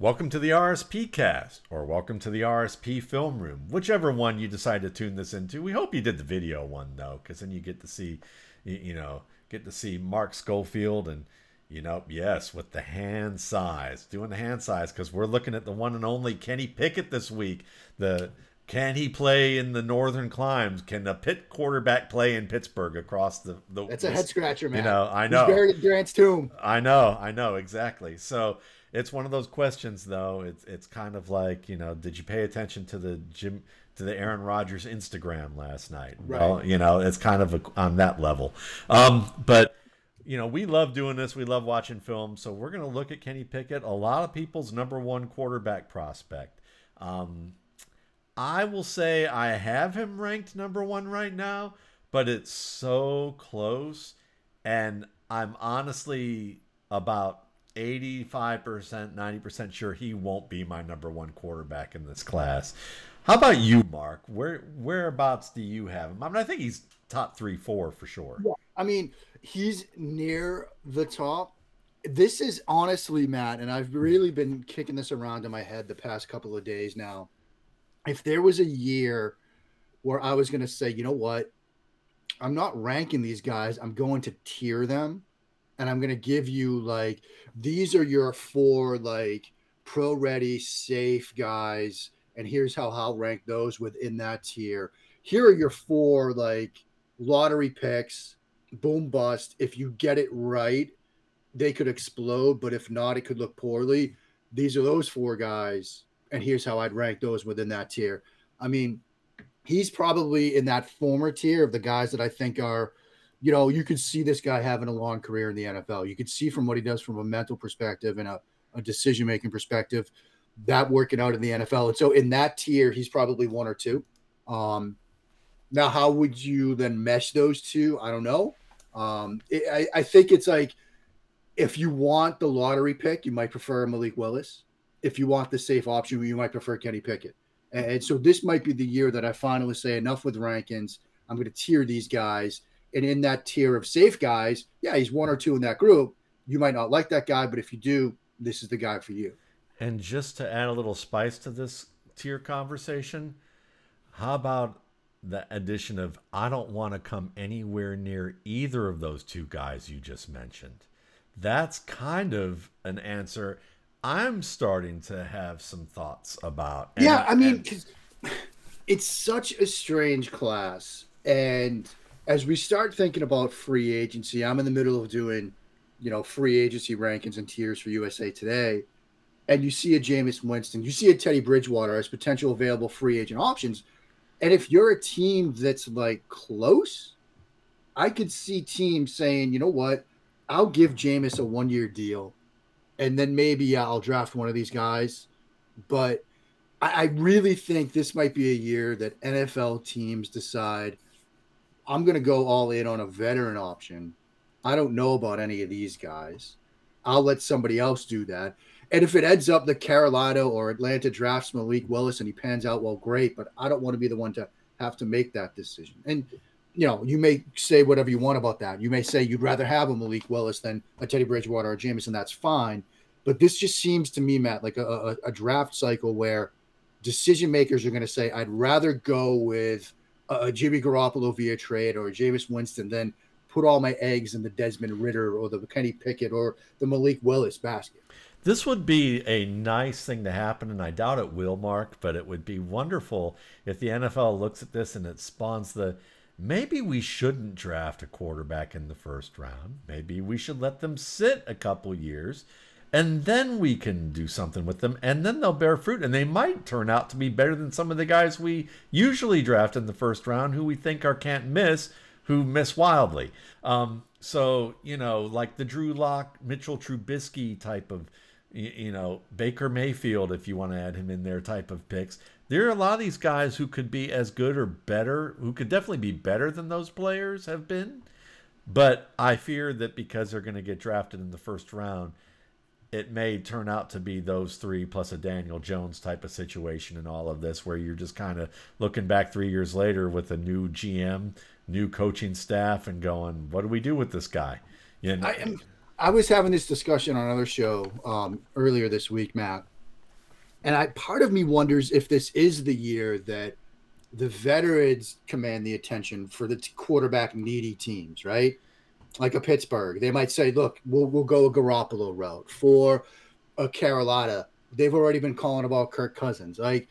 Welcome to the RSP cast, or welcome to the RSP film room, whichever one you decide to tune this into. We hope you did the video one though, because then you get to see, you know, get to see Mark Schofield and, you know, yes, with the hand size, doing the hand size, because we're looking at the one and only Kenny Pickett this week. The can he play in the northern climes? Can a Pitt quarterback play in Pittsburgh across the? the That's a head scratcher, man. You know, I know. He's buried in Grant's tomb. I know, I know exactly. So it's one of those questions though. It's it's kind of like, you know, did you pay attention to the Jim to the Aaron Rodgers Instagram last night? Right. Well, you know, it's kind of a, on that level. Um, but you know, we love doing this. We love watching film. So we're going to look at Kenny Pickett, a lot of people's number one quarterback prospect. Um, I will say I have him ranked number one right now, but it's so close. And I'm honestly about 85%, 90% sure he won't be my number one quarterback in this class. How about you, Mark? Where whereabouts do you have him? I mean, I think he's top three, four for sure. Yeah, I mean, he's near the top. This is honestly, Matt, and I've really been kicking this around in my head the past couple of days now. If there was a year where I was going to say, you know what, I'm not ranking these guys, I'm going to tier them and I'm going to give you like these are your four like pro ready safe guys and here's how I'll rank those within that tier. Here are your four like lottery picks, boom bust. If you get it right, they could explode, but if not, it could look poorly. These are those four guys, and here's how I'd rank those within that tier. I mean, he's probably in that former tier of the guys that I think are you know, you could see this guy having a long career in the NFL. You could see from what he does from a mental perspective and a, a decision making perspective that working out in the NFL. And so in that tier, he's probably one or two. Um, now, how would you then mesh those two? I don't know. Um, it, I, I think it's like if you want the lottery pick, you might prefer Malik Willis. If you want the safe option, you might prefer Kenny Pickett. And, and so this might be the year that I finally say enough with rankings. I'm going to tier these guys and in that tier of safe guys, yeah, he's one or two in that group. You might not like that guy, but if you do, this is the guy for you. And just to add a little spice to this tier conversation, how about the addition of I don't want to come anywhere near either of those two guys you just mentioned? That's kind of an answer I'm starting to have some thoughts about. And, yeah, I mean, and... it's such a strange class. And as we start thinking about free agency, I'm in the middle of doing, you know, free agency rankings and tiers for USA Today, and you see a Jameis Winston, you see a Teddy Bridgewater as potential available free agent options, and if you're a team that's like close, I could see teams saying, you know what, I'll give Jameis a one year deal, and then maybe I'll draft one of these guys, but I, I really think this might be a year that NFL teams decide I'm going to go all in on a veteran option. I don't know about any of these guys. I'll let somebody else do that. And if it ends up the Carolina or Atlanta drafts Malik Willis and he pans out well, great. But I don't want to be the one to have to make that decision. And you know, you may say whatever you want about that. You may say you'd rather have a Malik Willis than a Teddy Bridgewater or a Jameson. That's fine. But this just seems to me, Matt, like a, a, a draft cycle where decision makers are going to say, I'd rather go with a Jimmy Garoppolo via trade or Jameis Winston than put all my eggs in the Desmond Ridder or the Kenny Pickett or the Malik Willis basket. This would be a nice thing to happen, and I doubt it will, Mark, but it would be wonderful if the NFL looks at this and it spawns the maybe we shouldn't draft a quarterback in the first round. Maybe we should let them sit a couple years and then we can do something with them and then they'll bear fruit and they might turn out to be better than some of the guys we usually draft in the first round who we think are can't miss who miss wildly. Um, so you know like the drew lock mitchell trubisky type of you know baker mayfield if you want to add him in there type of picks. There are a lot of these guys who could be as good or better who could definitely be better than those players have been but i fear that because they're going to get drafted in the first round it may turn out to be those three plus a Daniel Jones type of situation in all of this, where you're just kind of looking back three years later with a new GM, new coaching staff, and going, "What do we do with this guy?" You know, I, I was having this discussion on another show um, earlier this week, Matt, And I part of me wonders if this is the year that the veterans command the attention for the quarterback needy teams, right? Like a Pittsburgh, they might say, "Look, we'll we'll go a Garoppolo route." For a Carolina, they've already been calling about Kirk Cousins, like,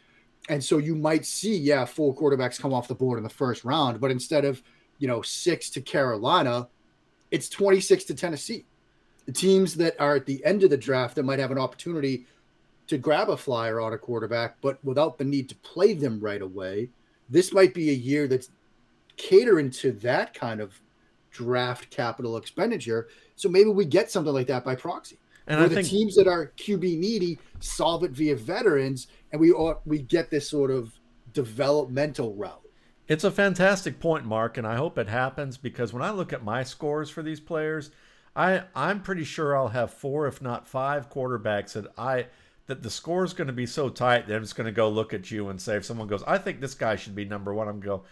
and so you might see, yeah, four quarterbacks come off the board in the first round, but instead of you know six to Carolina, it's twenty six to Tennessee. The teams that are at the end of the draft that might have an opportunity to grab a flyer on a quarterback, but without the need to play them right away this might be a year that's catering to that kind of draft capital expenditure. So maybe we get something like that by proxy. And Where I the think teams that are QB needy solve it via veterans, and we we get this sort of developmental route. It's a fantastic point, Mark, and I hope it happens because when I look at my scores for these players, I I'm pretty sure I'll have four, if not five, quarterbacks that I that the score is going to be so tight that I'm just going to go look at you and say, if someone goes, I think this guy should be number one, I'm going to go,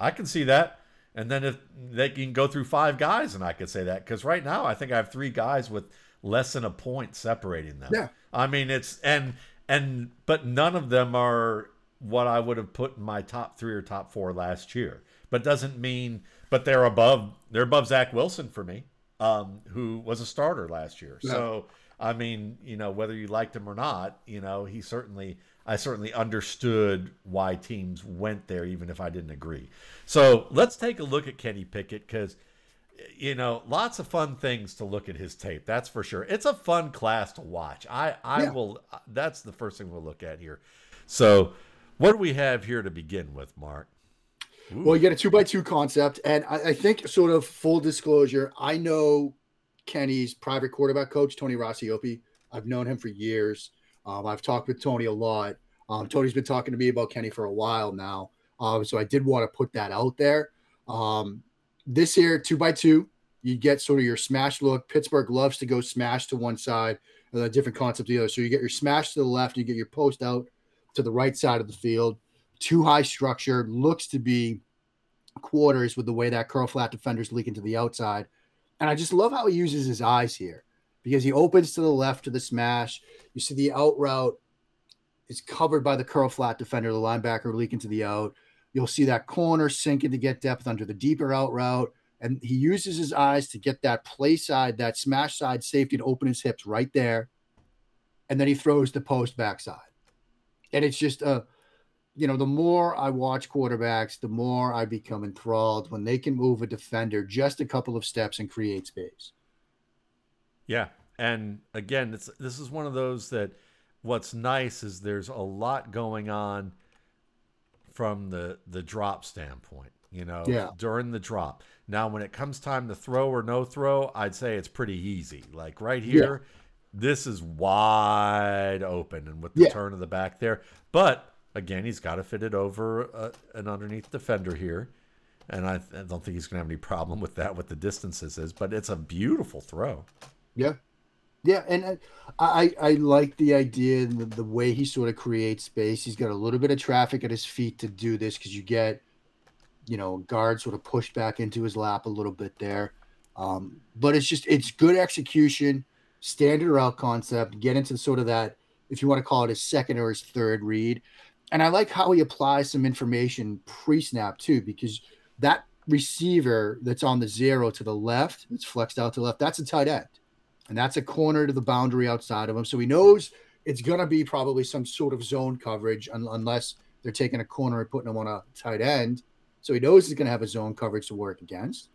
I can see that. And then if they can go through five guys and I could say that because right now I think I have three guys with less than a point separating them. Yeah. I mean, it's, and, and, but none of them are what I would have put in my top three or top four last year. But doesn't mean, but they're above, they're above Zach Wilson for me, um, who was a starter last year. Yeah. So, I mean, you know, whether you liked him or not, you know, he certainly, I certainly understood why teams went there, even if I didn't agree. So let's take a look at Kenny Pickett because, you know, lots of fun things to look at his tape. That's for sure. It's a fun class to watch. I, I yeah. will, that's the first thing we'll look at here. So, what do we have here to begin with, Mark? Ooh. Well, you get a two by two concept. And I, I think, sort of full disclosure, I know Kenny's private quarterback coach, Tony Racioppi. I've known him for years. Um, I've talked with Tony a lot. Um, Tony's been talking to me about Kenny for a while now. Um, so I did want to put that out there. Um, this here, two by two, you get sort of your smash look. Pittsburgh loves to go smash to one side, and a different concept the other. So you get your smash to the left, you get your post out to the right side of the field. Too high structure, looks to be quarters with the way that curl flat defenders leak into the outside. And I just love how he uses his eyes here because he opens to the left to the smash. You see the out route is covered by the curl flat defender, the linebacker leaking to the out. You'll see that corner sinking to get depth under the deeper out route. And he uses his eyes to get that play side, that smash side safety to open his hips right there. And then he throws the post backside. And it's just a you know, the more I watch quarterbacks, the more I become enthralled when they can move a defender just a couple of steps and create space. Yeah. And again, it's this is one of those that what's nice is there's a lot going on from the the drop standpoint, you know, yeah. during the drop. Now when it comes time to throw or no throw, I'd say it's pretty easy. Like right here, yeah. this is wide open and with the yeah. turn of the back there. But Again, he's got to fit it over uh, an underneath defender here. And I, I don't think he's going to have any problem with that, what the distances is, but it's a beautiful throw. Yeah. Yeah, and I I like the idea and the, the, way he sort of creates space. He's got a little bit of traffic at his feet to do this because you get, you know, guard sort of pushed back into his lap a little bit there. Um, but it's just it's good execution, standard route concept. Get into sort of that if you want to call it his second or his third read and I like how he applies some information pre-snap too, because that receiver that's on the zero to the left, that's flexed out to the left, that's a tight end, and that's a corner to the boundary outside of him. So he knows it's going to be probably some sort of zone coverage, un- unless they're taking a corner and putting him on a tight end. So he knows he's going to have a zone coverage to work against,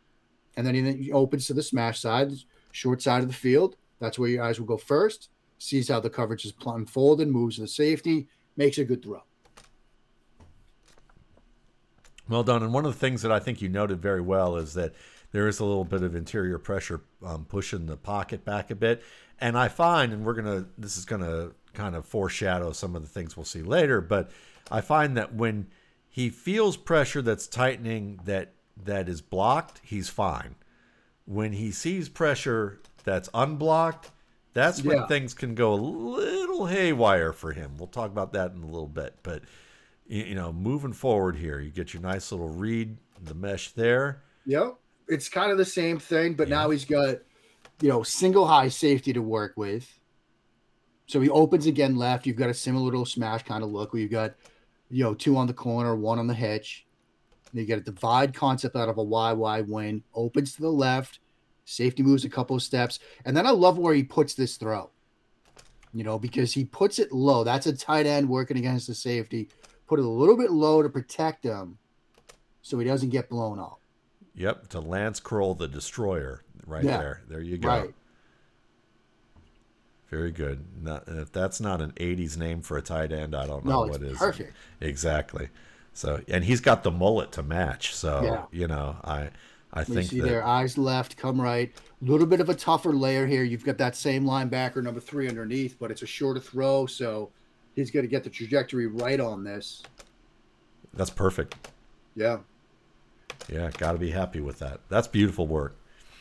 and then he opens to the smash side, short side of the field. That's where your eyes will go first. Sees how the coverage is unfolded, moves to the safety, makes a good throw. Well done. And one of the things that I think you noted very well is that there is a little bit of interior pressure um, pushing the pocket back a bit. And I find, and we're going to, this is going to kind of foreshadow some of the things we'll see later, but I find that when he feels pressure that's tightening that that is blocked, he's fine. When he sees pressure that's unblocked, that's when yeah. things can go a little haywire for him. We'll talk about that in a little bit, but you know, moving forward here, you get your nice little read the mesh there. Yep. It's kind of the same thing, but yeah. now he's got, you know, single high safety to work with. So he opens again left. You've got a similar little smash kind of look where you've got, you know, two on the corner, one on the hitch. You get a divide concept out of a YY win. Opens to the left. Safety moves a couple of steps. And then I love where he puts this throw. You know, because he puts it low. That's a tight end working against the safety. Put it a little bit low to protect him so he doesn't get blown off. Yep, to Lance Krull, the destroyer, right yeah. there. There you go. Right. Very good. Not, if that's not an '80s name for a tight end, I don't know no, what is. Perfect. Exactly. So, and he's got the mullet to match. So, yeah. you know, I, I think see that, there, eyes left, come right. A little bit of a tougher layer here. You've got that same linebacker number three underneath, but it's a shorter throw, so he's going to get the trajectory right on this. That's perfect. Yeah. Yeah, got to be happy with that. That's beautiful work.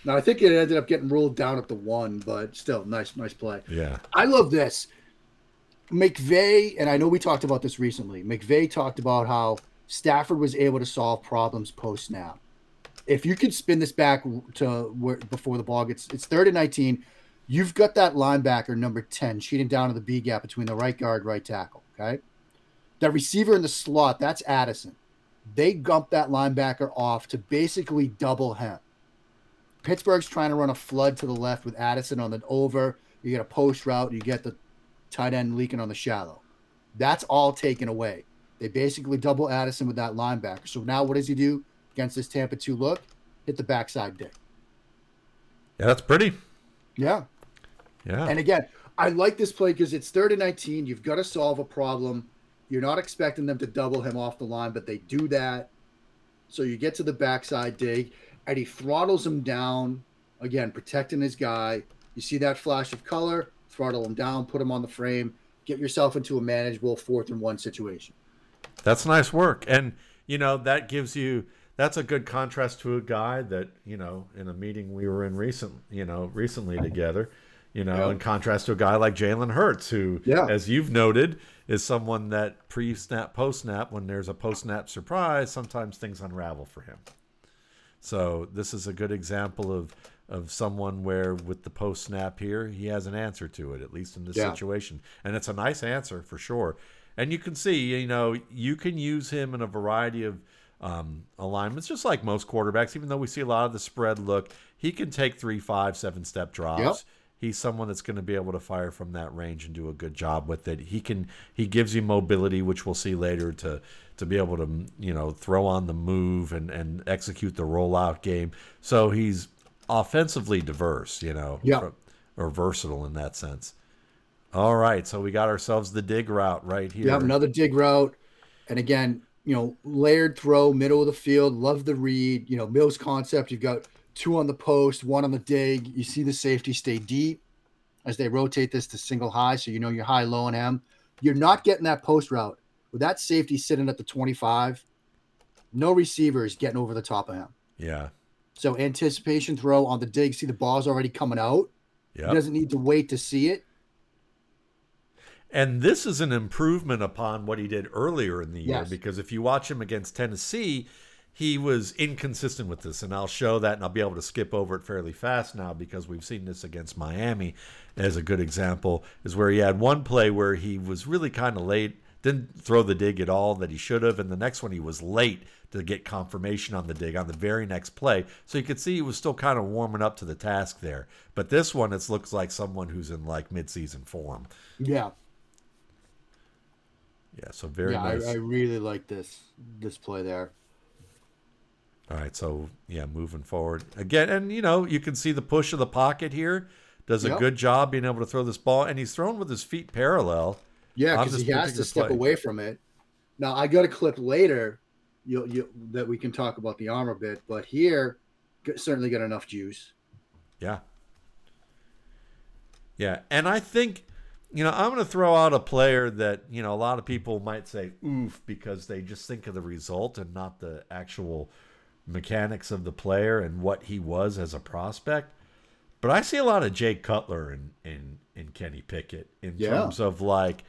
Now I think it ended up getting ruled down at the one, but still, nice, nice play. Yeah, I love this. McVay, and I know we talked about this recently. McVay talked about how Stafford was able to solve problems post snap. If you could spin this back to where before the ball gets, it's third and nineteen. You've got that linebacker number ten cheating down to the B gap between the right guard, right tackle. Okay, that receiver in the slot, that's Addison. They gump that linebacker off to basically double him. Pittsburgh's trying to run a flood to the left with Addison on the over. You get a post route. You get the tight end leaking on the shallow. That's all taken away. They basically double Addison with that linebacker. So now what does he do against this Tampa 2 look? Hit the backside dig. Yeah, that's pretty. Yeah. Yeah. And again, I like this play because it's third and 19. You've got to solve a problem. You're not expecting them to double him off the line, but they do that. So you get to the backside dig and he throttles him down again, protecting his guy. You see that flash of color, throttle him down, put him on the frame, get yourself into a manageable fourth and one situation. That's nice work. And, you know, that gives you that's a good contrast to a guy that, you know, in a meeting we were in recent, you know, recently together, you know, in contrast to a guy like Jalen Hurts, who, yeah. as you've noted, is someone that pre snap, post snap, when there's a post snap surprise, sometimes things unravel for him. So this is a good example of of someone where with the post snap here, he has an answer to it, at least in this yeah. situation. And it's a nice answer for sure. And you can see, you know, you can use him in a variety of um, alignments, just like most quarterbacks, even though we see a lot of the spread look, he can take three, five, seven step drops. Yep. He's someone that's going to be able to fire from that range and do a good job with it. He can he gives you mobility, which we'll see later to to be able to you know throw on the move and and execute the rollout game. So he's offensively diverse, you know, yeah. or versatile in that sense. All right, so we got ourselves the dig route right here. Yeah, have another dig route, and again, you know, layered throw, middle of the field. Love the read. You know, Mills concept. You've got two on the post, one on the dig. You see the safety stay deep as they rotate this to single high, so you know you're high, low, and M. You're not getting that post route with that safety sitting at the 25, no receiver is getting over the top of him. Yeah. So anticipation throw on the dig. See the ball's already coming out. Yeah. He doesn't need to wait to see it. And this is an improvement upon what he did earlier in the year yes. because if you watch him against Tennessee, he was inconsistent with this. And I'll show that and I'll be able to skip over it fairly fast now because we've seen this against Miami as a good example, is where he had one play where he was really kind of late didn't throw the dig at all that he should have. And the next one, he was late to get confirmation on the dig on the very next play. So you could see he was still kind of warming up to the task there. But this one, it looks like someone who's in like midseason form. Yeah. Yeah. So very yeah, nice. I, I really like this this play there. All right, so yeah, moving forward again, and you know you can see the push of the pocket here. Does a yep. good job being able to throw this ball, and he's thrown with his feet parallel. Yeah, because he has to step play. away from it. Now I got a clip later, you you that we can talk about the arm a bit, but here certainly got enough juice. Yeah. Yeah, and I think you know I'm going to throw out a player that you know a lot of people might say oof because they just think of the result and not the actual mechanics of the player and what he was as a prospect. But I see a lot of Jay Cutler in in in Kenny Pickett in yeah. terms of like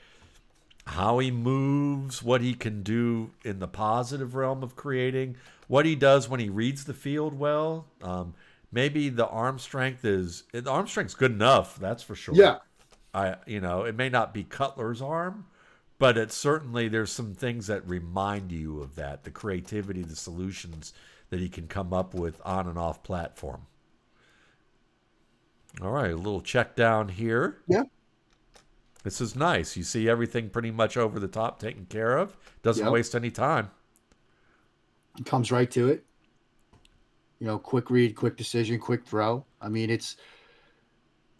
how he moves, what he can do in the positive realm of creating, what he does when he reads the field well. Um, maybe the arm strength is the arm strength's good enough, that's for sure. Yeah, I you know it may not be Cutler's arm, but it's certainly there's some things that remind you of that the creativity, the solutions that he can come up with on and off platform. All right, a little check down here. Yeah. This is nice. You see everything pretty much over the top taken care of. Doesn't Yep. waste any time. comes right to it. You know, quick read, quick decision, quick throw. I mean, it's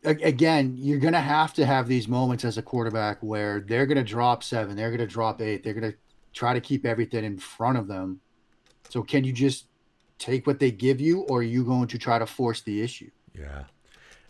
again, you're going to have to have these moments as a quarterback where they're going to drop seven, they're going to drop eight, they're going to try to keep everything in front of them. So, can you just take what they give you, or are you going to try to force the issue? Yeah.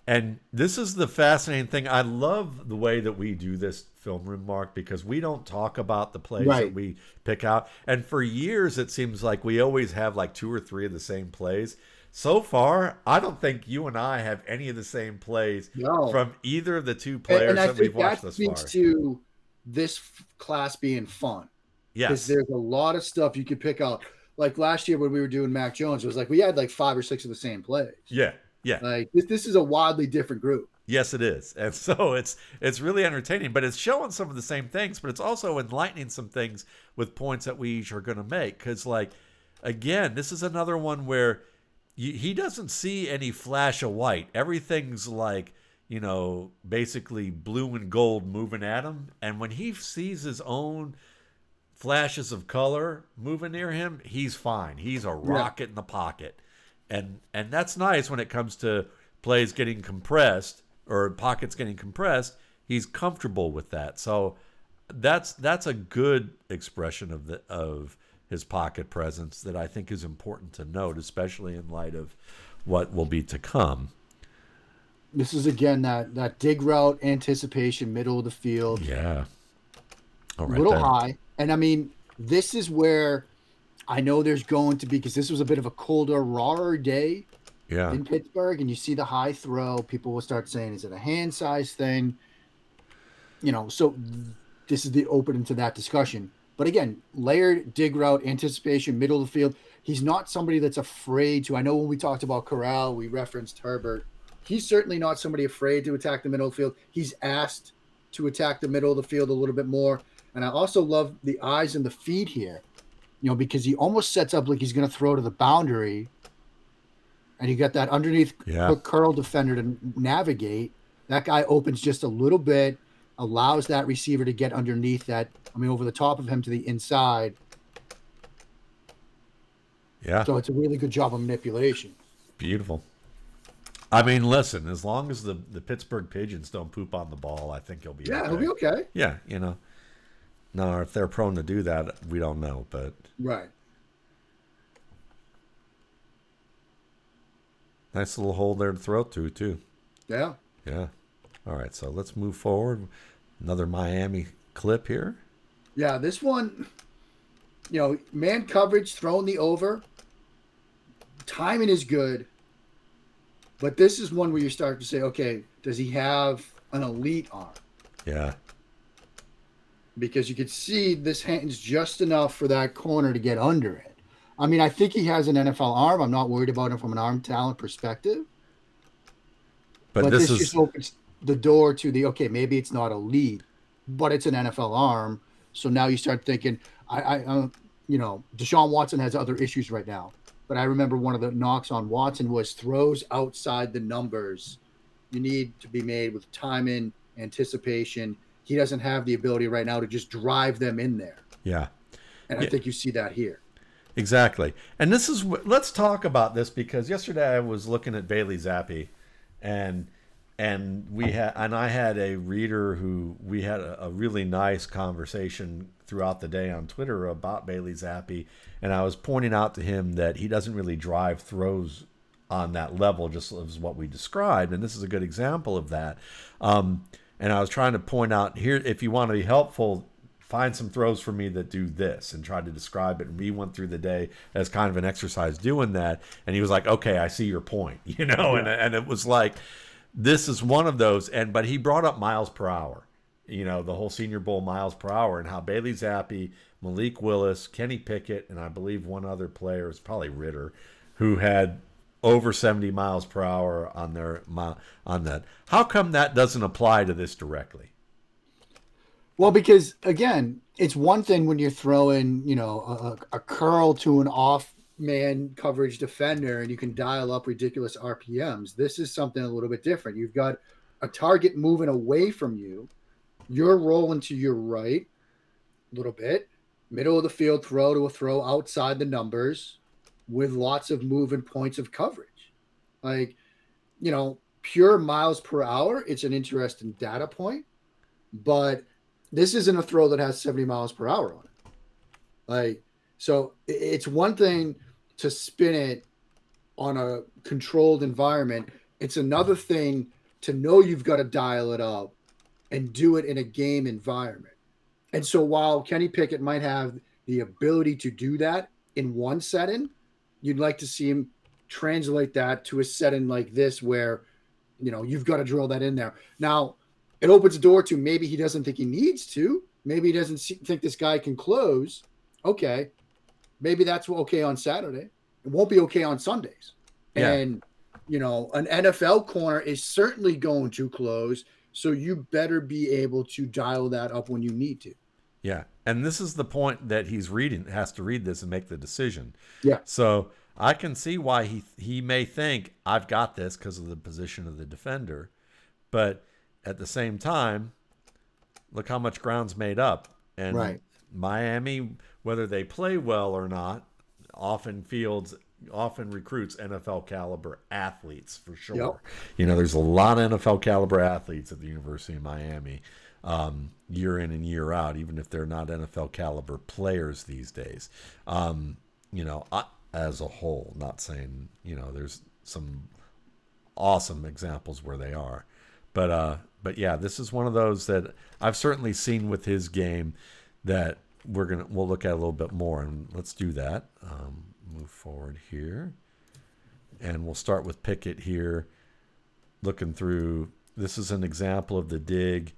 And this is the fascinating thing. I love the way that we do this film room, Mark, because we don't talk about the plays Right. that we pick out. And for years, it seems like we always have like two or three of the same plays. So far, I don't think you and I have any of the same plays No. from either of the two players and I that we've that watched thus speaks far. to this class being fun. yes. because there's a lot of stuff you could pick out. Like last year when we were doing Mac Jones, it was like we had like five or six of the same plays. Yeah. Yeah. Like this, this is a wildly different group. Yes, it is, and so it's it's really entertaining. But it's showing some of the same things, but it's also enlightening some things with points that we each are going to make. Because, like, again, this is another one where you, he doesn't see any flash of white. Everything's like you know basically blue and gold moving at him, and when he sees his own flashes of color moving near him, he's fine. He's a rocket in the pocket. And and that's nice when it comes to plays getting compressed or pockets getting compressed. He's comfortable with that. So that's that's a good expression of the of his pocket presence that I think is important to note, especially in light of what will be to come. This is again that that dig route anticipation, middle of the field, Yeah. All right, a little then. high. And I mean, this is where I know there's going to be because this was a bit of a colder, rawer day Yeah. in Pittsburgh, and you see the high throw. People will start saying, "Is it a hand size thing?" You know, so this is the opening to that discussion. But again, layered dig route, anticipation, middle of the field. He's not somebody that's afraid to. I know when we talked about Corral, we referenced Herbert. He's certainly not somebody afraid to attack the middle of the field. He's asked to attack the middle of the field a little bit more. And I also love the eyes and the feet here, you know, because he almost sets up like he's going to throw to the boundary. And you got that underneath Yeah. curl defender to navigate. That guy opens just a little bit, allows that receiver to get underneath that. I mean, over the top of him to the inside. Yeah. So it's a really good job of manipulation. Beautiful. I mean, listen, as long as the, the Pittsburgh Pigeons don't poop on the ball, I think he'll be Yeah, okay. he'll be okay. Yeah, you know. Now, if they're prone to do that, we don't know, but Right. nice little hole there to throw to, too. Yeah. Yeah. All right, so let's move forward. Another Miami clip here. Yeah, this one, you know, man coverage, throwing the over. Timing is good. But this is one where you start to say, okay, does he have an elite arm? Yeah. Because you could see this hand's just enough for that corner to get under it. I mean, I think he has an NFL arm. I'm not worried about him from an arm talent perspective. But, But, this, this, is just opens the door to the okay, maybe it's not a lead, but it's an NFL arm. So now you start thinking, I, I, uh, you know, Deshaun Watson has other issues right now. But I remember one of the knocks on Watson was throws outside the numbers. You need to be made with timing, anticipation. He doesn't have the ability right now to just drive them in there. yeah. And I Yeah. think you see that here. Exactly. And this is let's talk about this because yesterday I was looking at Bailey Zappe and and we had and I had a reader who we had a, a really nice conversation throughout the day on Twitter about Bailey Zappe and I was pointing out to him that he doesn't really drive throws on that level just as what we described and this is a good example of that. Um, and I was trying to point out here if you want to be helpful find some throws for me that do this and try to describe it. And we went through the day as kind of an exercise doing that. And he was like, okay, I see your point, you know? And, and it was like, this is one of those. And, but he brought up miles per hour, you know, the whole senior bowl miles per hour and how Bailey Zappe, Malik Willis, Kenny Pickett, and I believe one other player is probably Ridder who had over 70 miles per hour on their on that. How come that doesn't apply to this directly? Well, because again, it's one thing when you're throwing, you know, a, a curl to an off man coverage defender and you can dial up ridiculous RPMs. This is something a little bit different. You've got a target moving away from you. You're rolling to your right a little bit, middle of the field throw to a throw outside the numbers with lots of moving points of coverage. Like, you know, pure miles per hour, it's an interesting data point, but this isn't a throw that has 70 miles per hour on it. Like, so it's one thing to spin it on a controlled environment. It's another thing to know you've got to dial it up and do it in a game environment. And so while Kenny Pickett might have the ability to do that in one setting, you'd like to see him translate that to a setting like this where you know you've got to drill that in there. Now, it opens the door to maybe he doesn't think he needs to. Maybe he doesn't see, think this guy can close. Okay, maybe that's okay on Saturday. It won't be okay on Sundays. Yeah. And you know, an NFL corner is certainly going to close. So you better be able to dial that up when you need to. Yeah. And this is the point that he's reading has to read this and make the decision. Yeah. So I can see why he he may think I've got this because of the position of the defender. But at the same time, look how much ground's made up. And right. Miami, whether they play well or not, often fields often recruits NFL caliber athletes for sure. Yep. You know, there's a lot of NFL caliber athletes at the University of Miami, um, year in and year out, even if they're not NFL caliber players these days. Um, you know, I, as a whole, not saying you know there's some awesome examples where they are, but uh, but yeah, this is one of those that I've certainly seen with his game that we're gonna we'll look at a little bit more, and let's do that. Um, move forward here, and we'll start with Pickett here, looking through. This is an example of the dig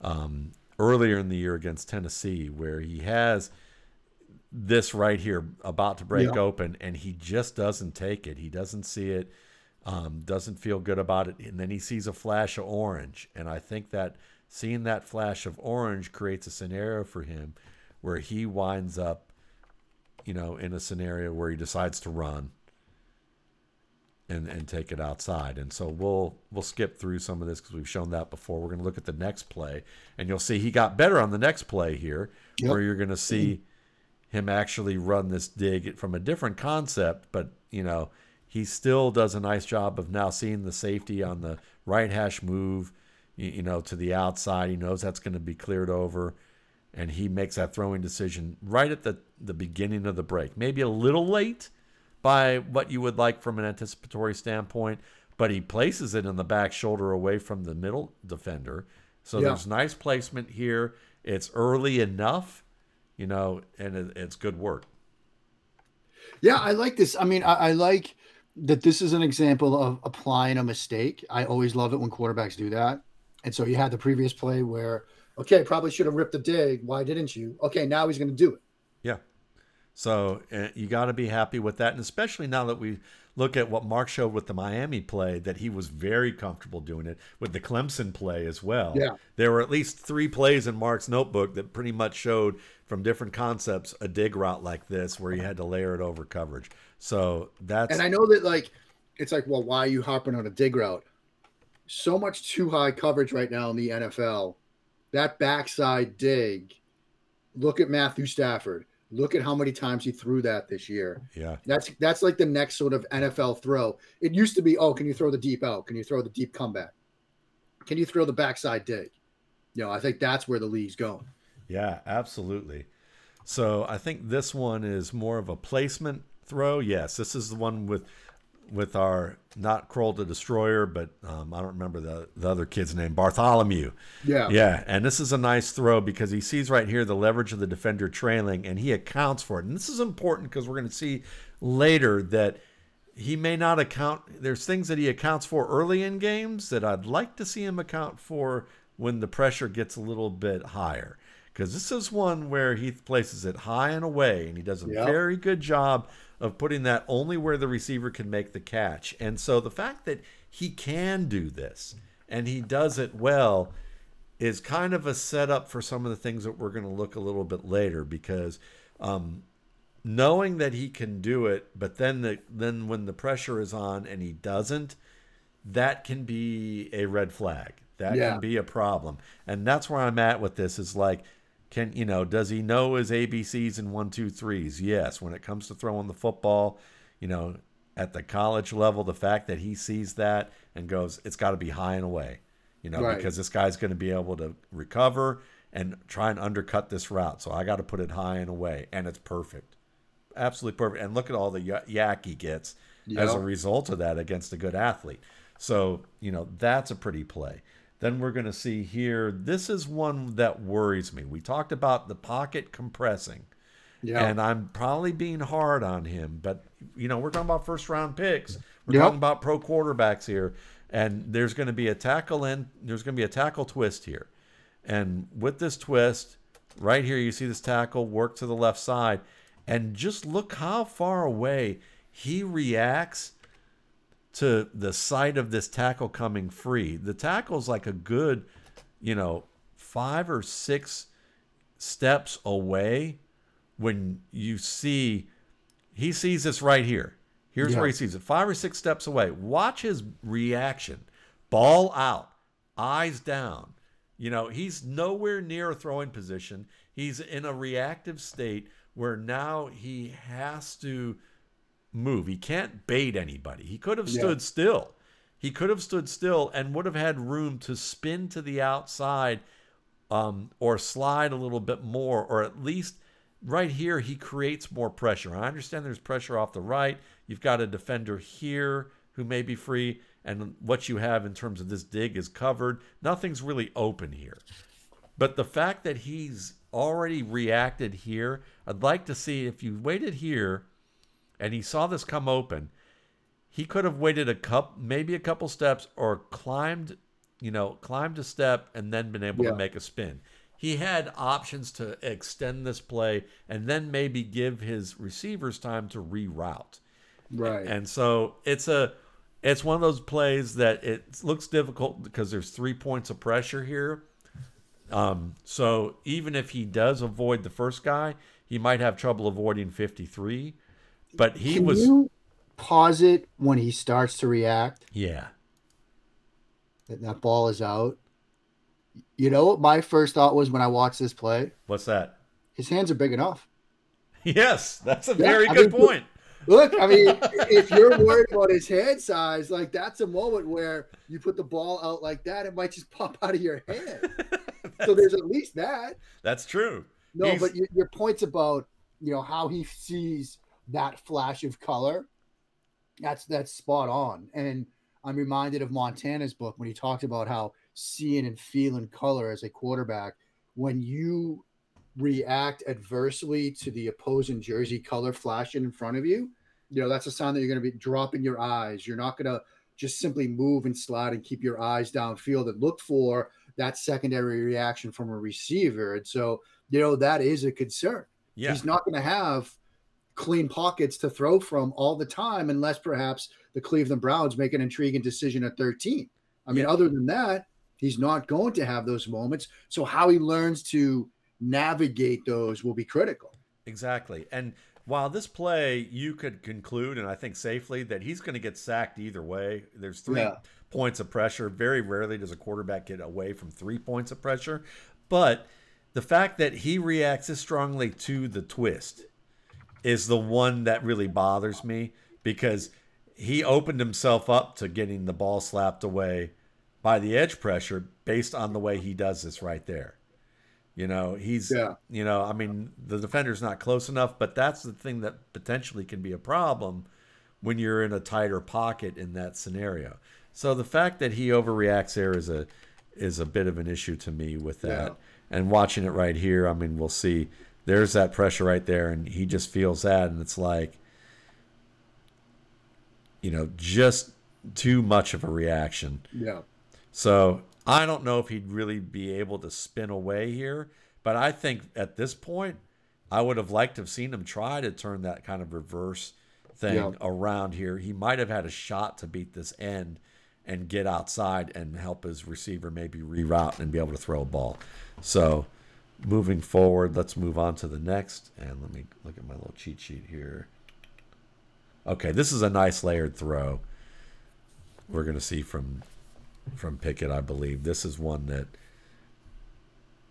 um, earlier in the year against Tennessee, where he has this right here about to break yeah. open, and he just doesn't take it. He doesn't see it um, doesn't feel good about it, and then he sees a flash of orange, and I think that seeing that flash of orange creates a scenario for him where he winds up, you know, in a scenario where he decides to run and and take it outside. And so we'll we'll skip through some of this because we've shown that before. We're going to look at the next play, and you'll see he got better on the next play here, yep. where you're going to see him actually run this dig from a different concept, but you know he still does a nice job of now seeing the safety on the right hash move, you, you know, to the outside. He knows that's going to be cleared over, and he makes that throwing decision right at the, the beginning of the break. Maybe a little late by what you would like from an anticipatory standpoint, but he places it in the back shoulder away from the middle defender. So yeah. there's nice placement here. It's early enough, you know, and it, it's good work. Yeah, I like this. I mean, I, I like that this is an example of applying a mistake. I always love it when quarterbacks do that. And so you had the previous play where, okay, probably should have ripped the dig. Why didn't you? Okay, now he's going to do it. So uh, you got to be happy with that. And especially now that we look at what Mark showed with the Miami play, that he was very comfortable doing it with the Clemson play as well. Yeah. There were at least three plays in Mark's notebook that pretty much showed from different concepts a dig route like this where you had to layer it over coverage. So that's and I know that like it's like, well, why are you hopping on a dig route? So much too high coverage right now in the NFL. That backside dig. Look at Matthew Stafford. Look at how many times he threw that this year. Yeah. That's that's like the next sort of NFL throw. It used to be, oh, can you throw the deep out? Can you throw the deep comeback? Can you throw the backside dig? You know, I think that's where the league's going. Yeah, absolutely. So I think this one is more of a placement throw. Yes, this is the one with with our not Krull the Destroyer, but um, I don't remember the the other kid's name, Bartholomew. Yeah, yeah, and this is a nice throw because he sees right here the leverage of the defender trailing, and he accounts for it. And this is important because we're going to see later that he may not account. There's things that he accounts for early in games that I'd like to see him account for when the pressure gets a little bit higher because this is one where he places it high and away, and he does a Yep. very good job of putting that only where the receiver can make the catch. And so the fact that he can do this and he does it well is kind of a setup for some of the things that we're going to look a little bit later because um, knowing that he can do it, but then the then when the pressure is on and he doesn't, that can be a red flag. That Yeah. can be a problem, and that's where I'm at with this. Is like, can you know, does he know his ABCs and one two threes? Yes. When it comes to throwing the football, you know, at the college level, the fact that he sees that and goes, it's got to be high and away, you know, Right. because this guy's going to be able to recover and try and undercut this route. So I got to put it high and away, and it's perfect absolutely perfect. And look at all the YAC he gets as a result of that against a good athlete. So, you know, that's a pretty play. Then we're going to see here, this is one that worries me. We talked about the pocket compressing. Yeah. And I'm probably being hard on him, but you know, we're talking about first round picks. We're Yep. talking about pro quarterbacks here. And there's going to be a tackle and there's going to be a tackle twist here. And with this twist, right here, you see this tackle work to the left side. And just look how far away he reacts to the sight of this tackle coming free. The tackle's like a good, you know, five or six steps away when you see he sees this right here. Here's Yeah. where he sees it. Five or six steps away. Watch his reaction. Ball out, eyes down. You know, he's nowhere near a throwing position. He's in a reactive state where now he has to move. He can't bait anybody. He could have Yeah. stood still. He could have stood still and would have had room to spin to the outside um, or slide a little bit more, or at least right here, he creates more pressure. I understand there's pressure off the right. You've got a defender here who may be free, and what you have in terms of this dig is covered. Nothing's really open here. But the fact that he's already reacted here, I'd like to see if you waited here and he saw this come open, he could have waited a cup, maybe a couple steps, or climbed, you know, climbed a step and then been able Yeah. to make a spin. He had options to extend this play and then maybe give his receivers time to reroute. right. And so it's a it's one of those plays that it looks difficult because there's three points of pressure here. Um, so even if he does avoid the first guy, he might have trouble avoiding 53. But he Can was you pause it when he starts to react? yeah. That that ball is out. You know what my first thought was when I watched this play? What's that? His hands are big enough. Yes, that's a Yeah, very I good mean, point. Look, I mean, if you're worried about his hand size, like that's a moment where you put the ball out like that, it might just pop out of your hand. so there's at least that. That's true. No, He's- but your, your points about you know how he sees that flash of color, that's that's spot on. And I'm reminded of Montana's book when he talked about how seeing and feeling color as a quarterback, when you react adversely to the opposing jersey color flashing in front of you, you know that's a sign that you're going to be dropping your eyes. You're not going to just simply move and slide and keep your eyes downfield and look for that secondary reaction from a receiver. And so, you know, that is a concern. Yeah. He's not going to have clean pockets to throw from all the time unless perhaps the Cleveland Browns make an intriguing decision at 13. I mean, Yeah. other than that, he's not going to have those moments. So, how he learns to navigate those will be critical. Exactly. And while this play, you could conclude, and I think safely, that he's going to get sacked either way. There's three Yeah. points of pressure. Very rarely does a quarterback get away from three points of pressure. But the fact that he reacts as strongly to the twist is the one that really bothers me because he opened himself up to getting the ball slapped away by the edge pressure based on the way he does this right there. You know, he's, Yeah. you know, I mean, the defender's not close enough, but that's the thing that potentially can be a problem when you're in a tighter pocket in that scenario. So the fact that he overreacts there is a is a bit of an issue to me with that. Yeah. And watching it right here, I mean, we'll see. There's that pressure right there, and he just feels that, and it's like, you know, just too much of a reaction. Yeah. So I don't know if he'd really be able to spin away here, But I think at this point, I would have liked to have seen him try to turn that kind of reverse thing Yeah. around here. He might have had a shot to beat this end and get outside and help his receiver maybe reroute and be able to throw a ball. So moving forward, let's move on to the next. And let me look at my little cheat sheet here. Okay, this is a nice layered throw. We're going to see from from Pickett, I believe. This is one that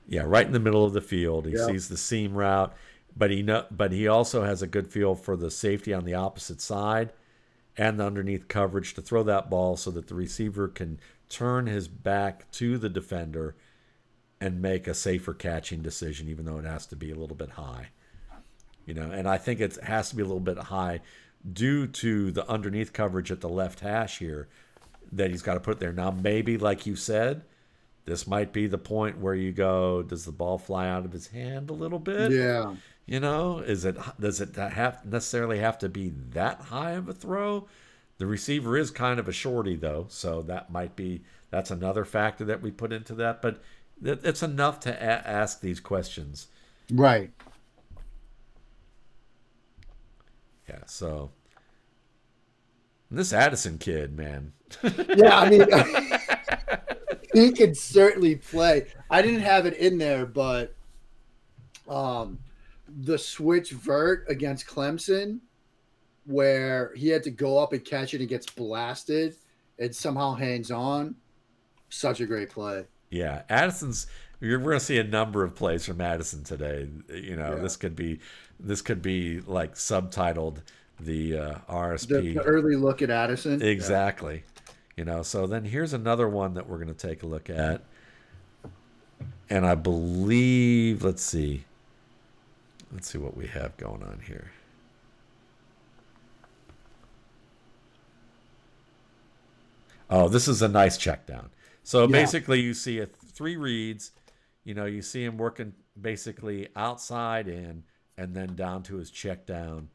yeah, right in the middle of the field. He Yeah. sees the seam route, but he know, but he also has a good feel for the safety on the opposite side and the underneath coverage to throw that ball so that the receiver can turn his back to the defender and make a safer catching decision, even though it has to be a little bit high. You know, and I think it has to be a little bit high due to the underneath coverage at the left hash here that he's got to put there. Now, maybe, like you said, this might be the point where you go, does the ball fly out of his hand a little bit? Yeah. You know, is it does it have necessarily have to be that high of a throw? The receiver is kind of a shorty though, so that might be that's another factor that we put into that. But it's enough to a- ask these questions. Right. Yeah. So this Addison kid, man. Yeah, I mean, he can certainly play. I didn't have it in there, but um, the switch vert against Clemson, where he had to go up and catch it and gets blasted, and somehow hangs on. Such a great play. Yeah, Addison's. We're going to see a number of plays from Addison today. You know, Yeah. this could be, this could be like subtitled the uh, The, RSP. the early look at Addison. Exactly. You know, so then here's another one that we're going to take a look at. And I believe, let's see. Let's see what we have going on here. Oh, this is a nice check down. So Yeah. basically, you see a three reads. You know, you see him working basically outside in and then down to his check down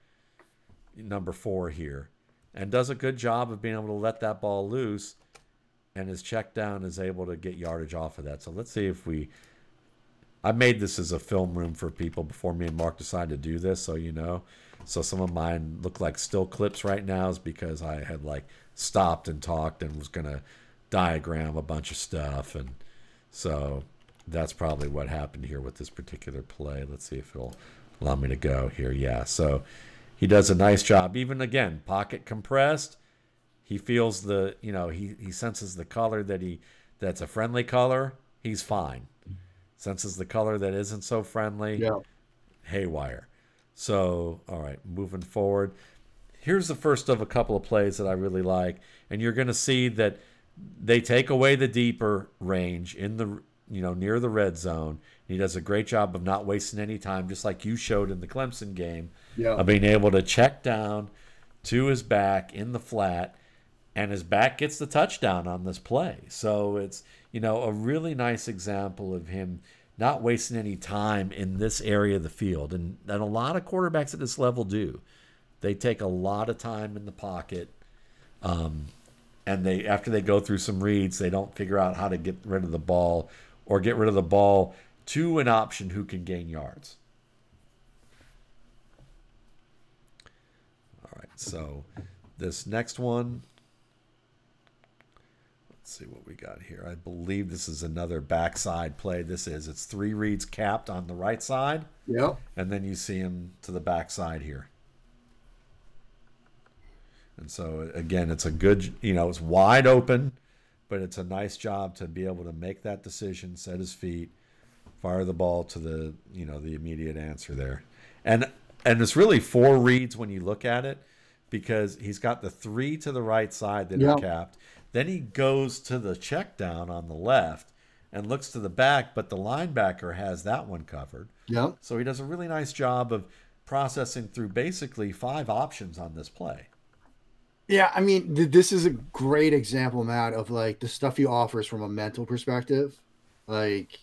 number four here and does a good job of being able to let that ball loose and his check down is able to get yardage off of that so let's see if we i made this as a film room for people before me and mark decided to do this so you know so some of mine look like still clips right now is because i had like stopped and talked and was going to diagram a bunch of stuff and so that's probably what happened here with this particular play let's see if it'll allow me to go here yeah so he does a nice job. Even again, pocket compressed. He feels the, you know, he, he senses the color that he that's a friendly color. He's fine. Senses the color that isn't so friendly. Yeah. Haywire. So, all right, moving forward. Here's the first of a couple of plays that I really like, and you're going to see that they take away the deeper range in the you know near the red zone. He does a great job of not wasting any time, just like you showed in the Clemson game Yeah. of being able to check down to his back in the flat, and his back gets the touchdown on this play. So it's you know a really nice example of him not wasting any time in this area of the field, and and a lot of quarterbacks at this level do. They take a lot of time in the pocket, um, and they after they go through some reads, they don't figure out how to get rid of the ball or get rid of the ball to an option who can gain yards. All right, so this next one, let's see what we got here. I believe this is another backside play. This is it's three reads capped on the right side, Yep. and then you see him to the backside here. And so again, it's a good, you know, it's wide open, but it's a nice job to be able to make that decision, set his feet, fire the ball to the, you know, the immediate answer there. And and it's really four reads when you look at it because he's got the three to the right side that Yeah. are capped. Then he goes to the check down on the left and looks to the back, but the linebacker has that one covered. Yep. So he does a really nice job of processing through basically five options on this play. Yeah, I mean, th- this is a great example, Matt, of like the stuff he offers from a mental perspective. Like,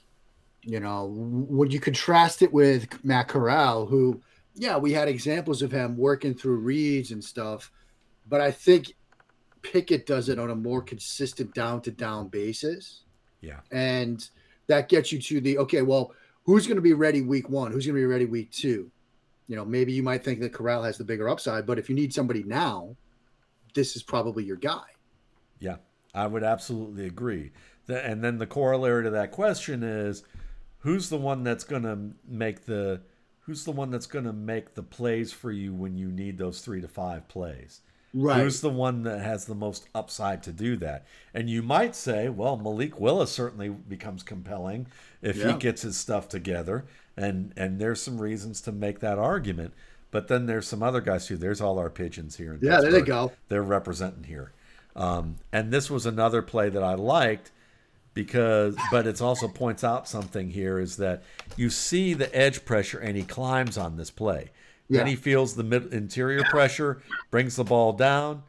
you know, when you contrast it with Matt Corral, who, yeah, we had examples of him working through reads and stuff, but I think Pickett does it on a more consistent down to down basis. Yeah. And that gets you to the okay, well, who's going to be ready week one? Who's going to be ready week two? You know, maybe you might think that Corral has the bigger upside, but if you need somebody now, this is probably your guy. Yeah, I would absolutely agree. And then the corollary to that question is who's the one that's going to make the who's the one that's going to make the plays for you when you need those 3 to 5 plays? Right. Who's the one that has the most upside to do that? And you might say, well, Malik Willis certainly becomes compelling if yeah. he gets his stuff together. And and there's some reasons to make that argument. But then there's some other guys too. There's all our pigeons here. yeah, Pittsburgh. there they go. They're representing here. Um, and this was another play that I liked because, but it also points out something here is that you see the edge pressure and he climbs on this play. Yeah. Then he feels the mid- interior pressure, brings the ball down,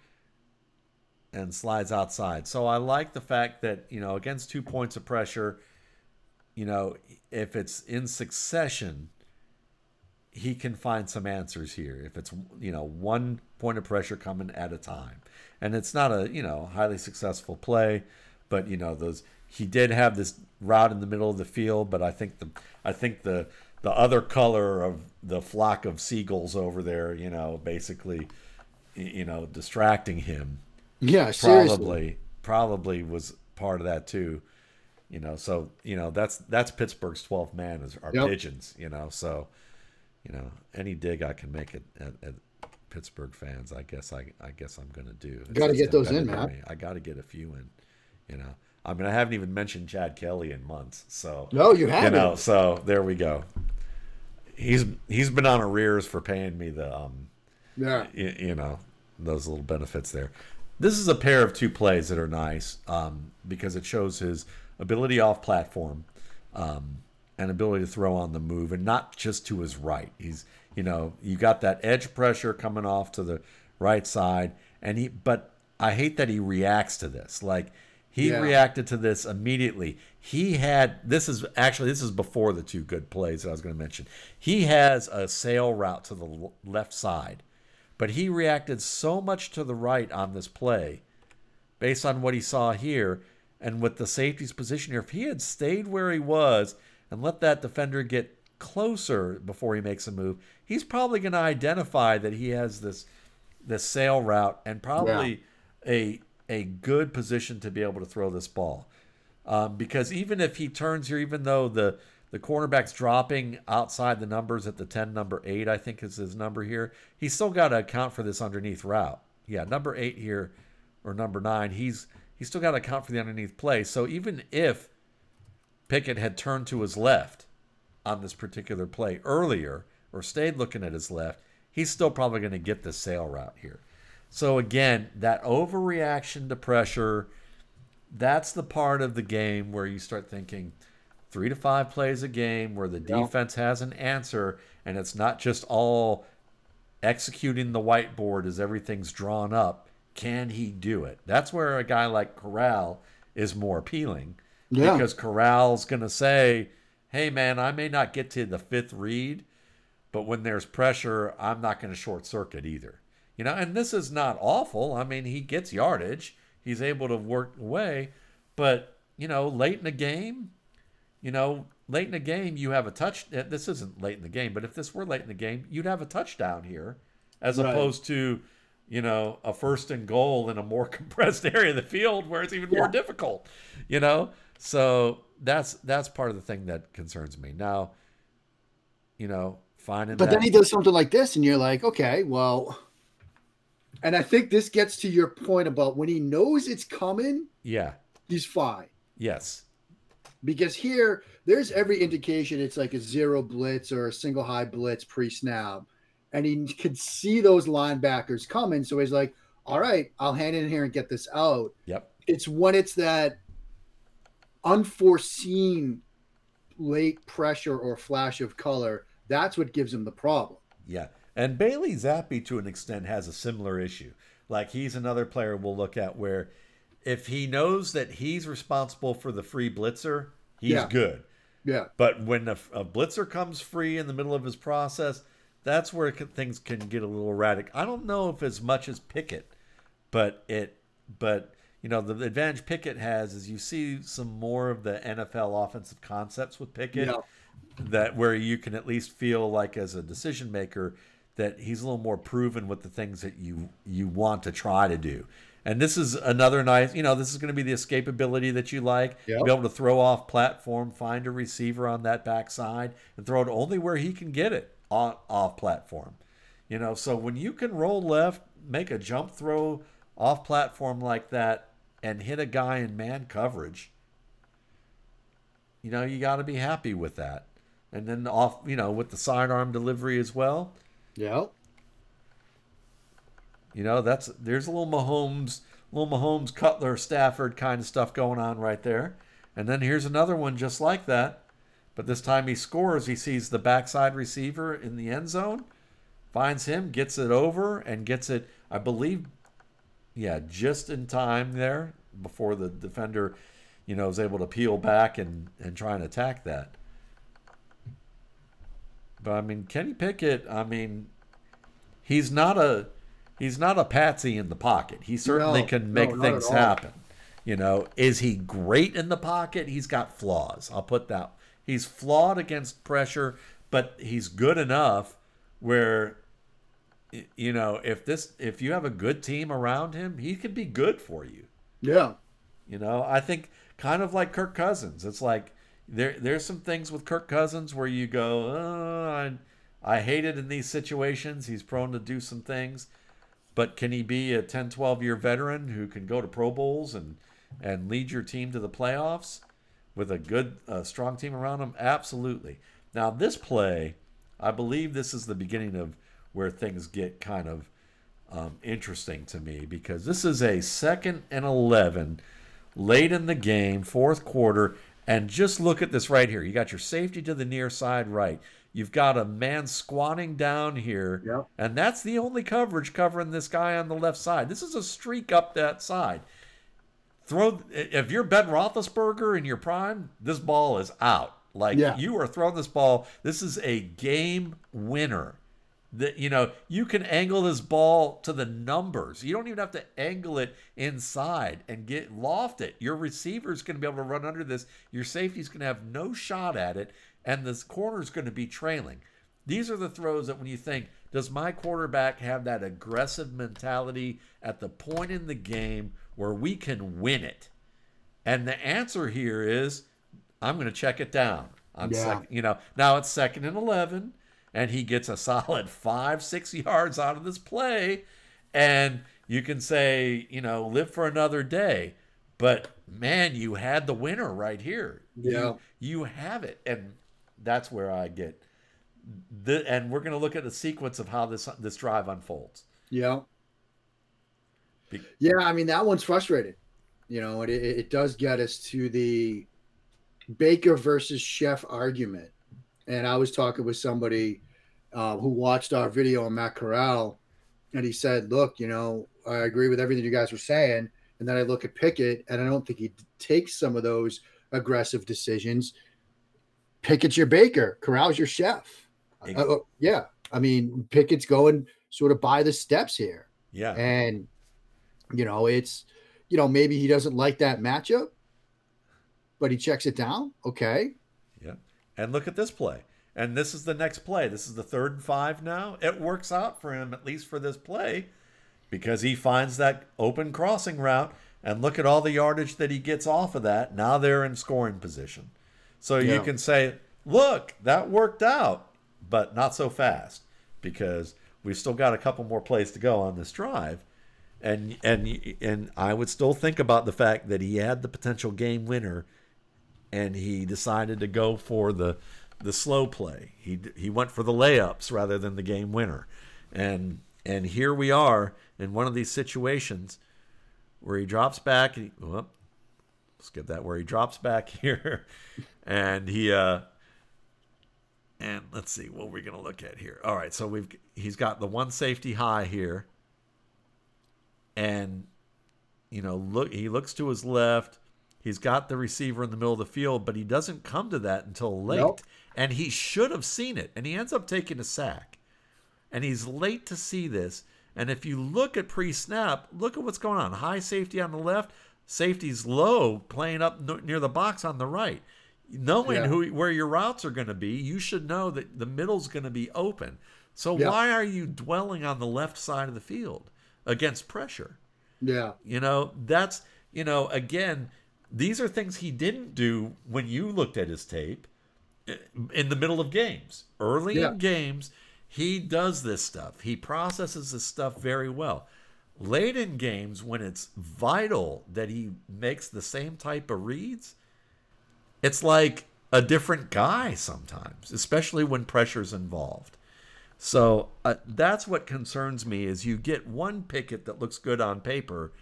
and slides outside. So I like the fact that, you know, against two points of pressure, you know, if it's in succession, he can find some answers here. If it's, you know, one point of pressure coming at a time. And it's not a, you know, highly successful play, but, you know, those he did have this route in the middle of the field, but I think the I think the the other color of the flock of seagulls over there, you know, basically, you know, distracting him. Yeah, probably seriously. probably was part of that too. You know, so you know that's that's Pittsburgh's twelfth man is our yep. pigeons. You know, so you know any dig I can make it at, at Pittsburgh fans, I guess I I guess I'm gonna do. You Got to get those in, man. I got to get a few in. You know, I mean, I haven't even mentioned Chad Kelly in months. So no, you haven't. You know, so there we go. He's he's been on arrears for paying me the um, yeah, you, you know, those little benefits there. This is a pair of two plays that are nice um, because it shows his ability off platform um, and ability to throw on the move, and not just to his right. He's you know you got that edge pressure coming off to the right side, and he but I hate that he reacts to this like he yeah. reacted to this immediately. He had this is actually this is before the two good plays that I was going to mention. He has a sail route to the left side, but he reacted so much to the right on this play, based on what he saw here and with the safety's position here. If he had stayed where he was and let that defender get closer before he makes a move, he's probably going to identify that he has this this sail route and probably yeah. a a good position to be able to throw this ball. Um, because even if he turns here, even though the the cornerback's dropping outside the numbers at the 10, number 8, I think is his number here, he's still got to account for this underneath route. Yeah, number 8 here or number 9, he's he's still got to account for the underneath play. So even if Pickett had turned to his left on this particular play earlier or stayed looking at his left, he's still probably going to get the sail route here. So again, that overreaction to pressure, that's the part of the game where you start thinking three to five plays a game where the defense has an answer and it's not just all executing the whiteboard as everything's drawn up. Can he do it? That's where a guy like Corral is more appealing. Yeah. Because Corral's going to say, hey, man, I may not get to the fifth read, but when there's pressure, I'm not going to short circuit either. You know, and this is not awful. I mean, he gets yardage. He's able to work away, but you know, late in the game, you know, late in the game, you have a touch. Uh, this isn't late in the game, but if this were late in the game, you'd have a touchdown here, as right. opposed to, you know, a first and goal in a more compressed area of the field where it's even yeah. more difficult. You know, so that's that's part of the thing that concerns me. Now, you know, finding. But that, then he does something like this, and you're like, okay, well and I think this gets to your point about when he knows it's coming. Yeah. He's fine. Yes. Because here, there's every indication it's like a zero blitz or a single high blitz pre snap. And he could see those linebackers coming. So he's like, all right, I'll hand it in here and get this out. Yep. It's when it's that unforeseen late pressure or flash of color that's what gives him the problem. Yeah. And Bailey Zappe, to an extent, has a similar issue. Like he's another player we'll look at where if he knows that he's responsible for the free blitzer, he's yeah. good. Yeah. But when a, a, blitzer comes free in the middle of his process, that's where things can get a little erratic. I don't know if as much as Pickett, but it, but you know, the advantage Pickett has is you see some more of the NFL offensive concepts with Pickett. Yeah that where you can at least feel like as a decision maker that he's a little more proven with the things that you you want to try to do. And this is another nice, you know, this is going to be the escapability that you like. Yep. Be able to throw off platform, find a receiver on that backside, and throw it only where he can get it on off platform. You know, so when you can roll left, make a jump throw off platform like that, and hit a guy in man coverage, you know, you got to be happy with that. And then off, you know, with the sidearm delivery as well. Yeah. You know, that's there's a little Mahomes, little Mahomes, Cutler, Stafford kind of stuff going on right there. And then here's another one just like that. But this time he scores. He sees the backside receiver in the end zone, finds him, gets it over, and gets it, I believe, yeah, just in time there before the defender, you know, is able to peel back and, and try and attack that. But I mean, Kenny Pickett, I mean, he's not a he's not a patsy in the pocket. He certainly No, can make not things happen. You know, is he great in the pocket? He's got flaws. I'll put that. He's flawed against pressure, but he's good enough where you know, if this if you have a good team around him, he could be good for you. Yeah. You know, I think kind of like Kirk Cousins. It's like there there's some things with Kirk Cousins where you go, oh, I I hate it in these situations. He's prone to do some things, but can he be a 10, 12 year veteran who can go to Pro Bowls and and lead your team to the playoffs with a good, uh, strong team around him? Absolutely. Now this play, I believe this is the beginning of where things get kind of um, interesting to me because this is a second and 11 late in the game, fourth quarter. And just look at this right here. You got your safety to the near side right. You've got a man squatting down here. Yep. And that's the only coverage covering this guy on the left side. This is a streak up that side. Throw if you're Ben Roethlisberger in your prime, this ball is out. Like Yeah. you are throwing this ball. This is a game winner that you know you can angle this ball to the numbers. You don't even have to angle it inside and get loft it. Your receiver's going to be able to run under this. Your safety's going to have no shot at it and this corner's going to be trailing. These are the throws that when you think does my quarterback have that aggressive mentality at the point in the game where we can win it? And the answer here is I'm going to check it down. I'm Yeah. sec- you know, now it's second and 11 and he gets a solid 5 6 yards out of this play and you can say, you know, live for another day. But man, you had the winner right here. You- Yeah. You, have it and that's where I get the and we're going to look at the sequence of how this this drive unfolds. Yeah. Be- Yeah, I mean that one's frustrating. You know, it it does get us to the Baker versus Chef argument. And I was talking with somebody uh, who watched our video on Matt Corral, and he said, "Look, you know, I agree with everything you guys were saying." And then I look at Pickett, and I don't think he takes some of those aggressive decisions. Pickett's your baker, Corral's your chef. Uh, uh, yeah, I mean Pickett's going sort of by the steps here. Yeah. And you know, it's you know, maybe he doesn't like that matchup, but he checks it down. Okay. Yeah. And look at this play. And this is the next play. This is the third and five now. It works out for him, at least for this play, because he finds that open crossing route. And look at all the yardage that he gets off of that. Now they're in scoring position. So you can say, look, that worked out, but not so fast because we've still got a couple more plays to go on this drive. And and and I would still think about the fact that he had the potential game winner and he decided to go for the the slow play. He he went for the layups rather than the game winner, and and here we are in one of these situations where he drops back. And he, whoop, skip that. Where he drops back here, and he uh, and let's see what we're gonna look at here. All right, so we've he's got the one safety high here, and you know look he looks to his left. He's got the receiver in the middle of the field, but he doesn't come to that until late. Nope. And he should have seen it. And he ends up taking a sack. And he's late to see this. And if you look at pre snap, look at what's going on. High safety on the left, safety's low, playing up n- near the box on the right. Knowing Yeah. who where your routes are going to be, you should know that the middle's going to be open. So Yeah. why are you dwelling on the left side of the field against pressure? Yeah. You know, that's, you know, again, these are things he didn't do when you looked at his tape in the middle of games. Early Yeah. in games, he does this stuff. He processes this stuff very well. Late in games, when it's vital that he makes the same type of reads, it's like a different guy sometimes, especially when pressure's involved. So uh, that's what concerns me is you get one Pickett that looks good on paper,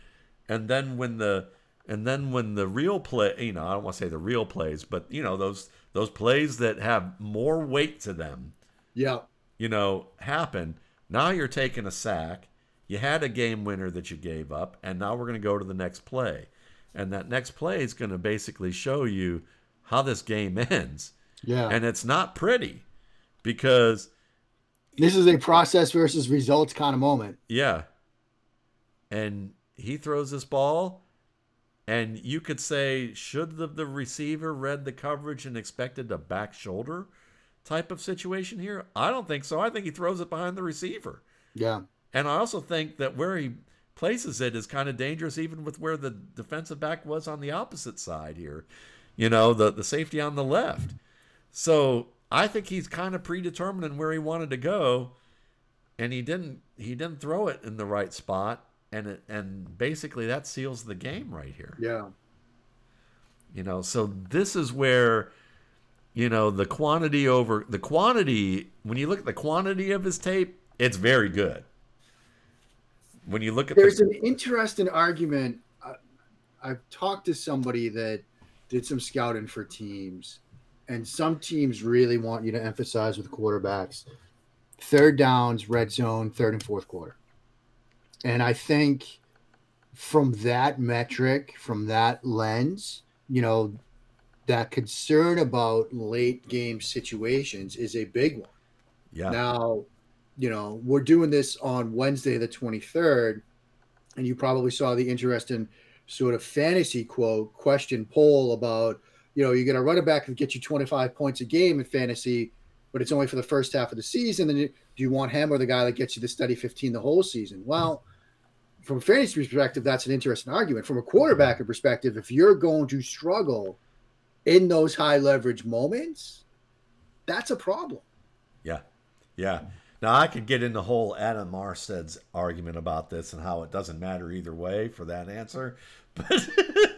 and then when the and then when the real play, you know, I don't want to say the real plays, but you know those those plays that have more weight to them, Yeah. you know, happen. Now you're taking a sack. You had a game winner that you gave up, and now we're going to go to the next play, and that next play is going to basically show you how this game ends, Yeah. and it's not pretty because this is a process versus results kind of moment. Yeah. And he throws this ball, and you could say, should the, the receiver read the coverage and expected a back shoulder type of situation here? I don't think so. I think he throws it behind the receiver. Yeah. And I also think that where he places it is kind of dangerous, even with where the defensive back was on the opposite side here. You know, the, the safety on the left. So I think he's kind of predetermining where he wanted to go, and he didn't he didn't throw it in the right spot, and it, and basically that seals the game right here. Yeah. You know, so this is where you know the quantity over the quantity. When you look at the quantity of his tape, it's very good. When you look at There's the, an interesting argument. I, I've talked to somebody that did some scouting for teams, and some teams really want you to emphasize with quarterbacks third downs, red zone, third and fourth quarter. And I think from that metric, from that lens, you know, that concern about late game situations is a big one. yeah, Now, you know, we're doing this on Wednesday, the 23rd, and you probably saw the interesting sort of fantasy quote question poll about, you know, you're going to run it back and get you 25 points a game in fantasy, but it's only for the first half of the season. Then you, do you want him or the guy that gets you the steady 15 the whole season? Well, from a fantasy perspective, that's an interesting argument. From a quarterback perspective, if you're going to struggle in those high leverage moments, that's a problem. yeah, yeah. Now I could get into the whole Adam Harstad's argument about this and how it doesn't matter either way for that answer, but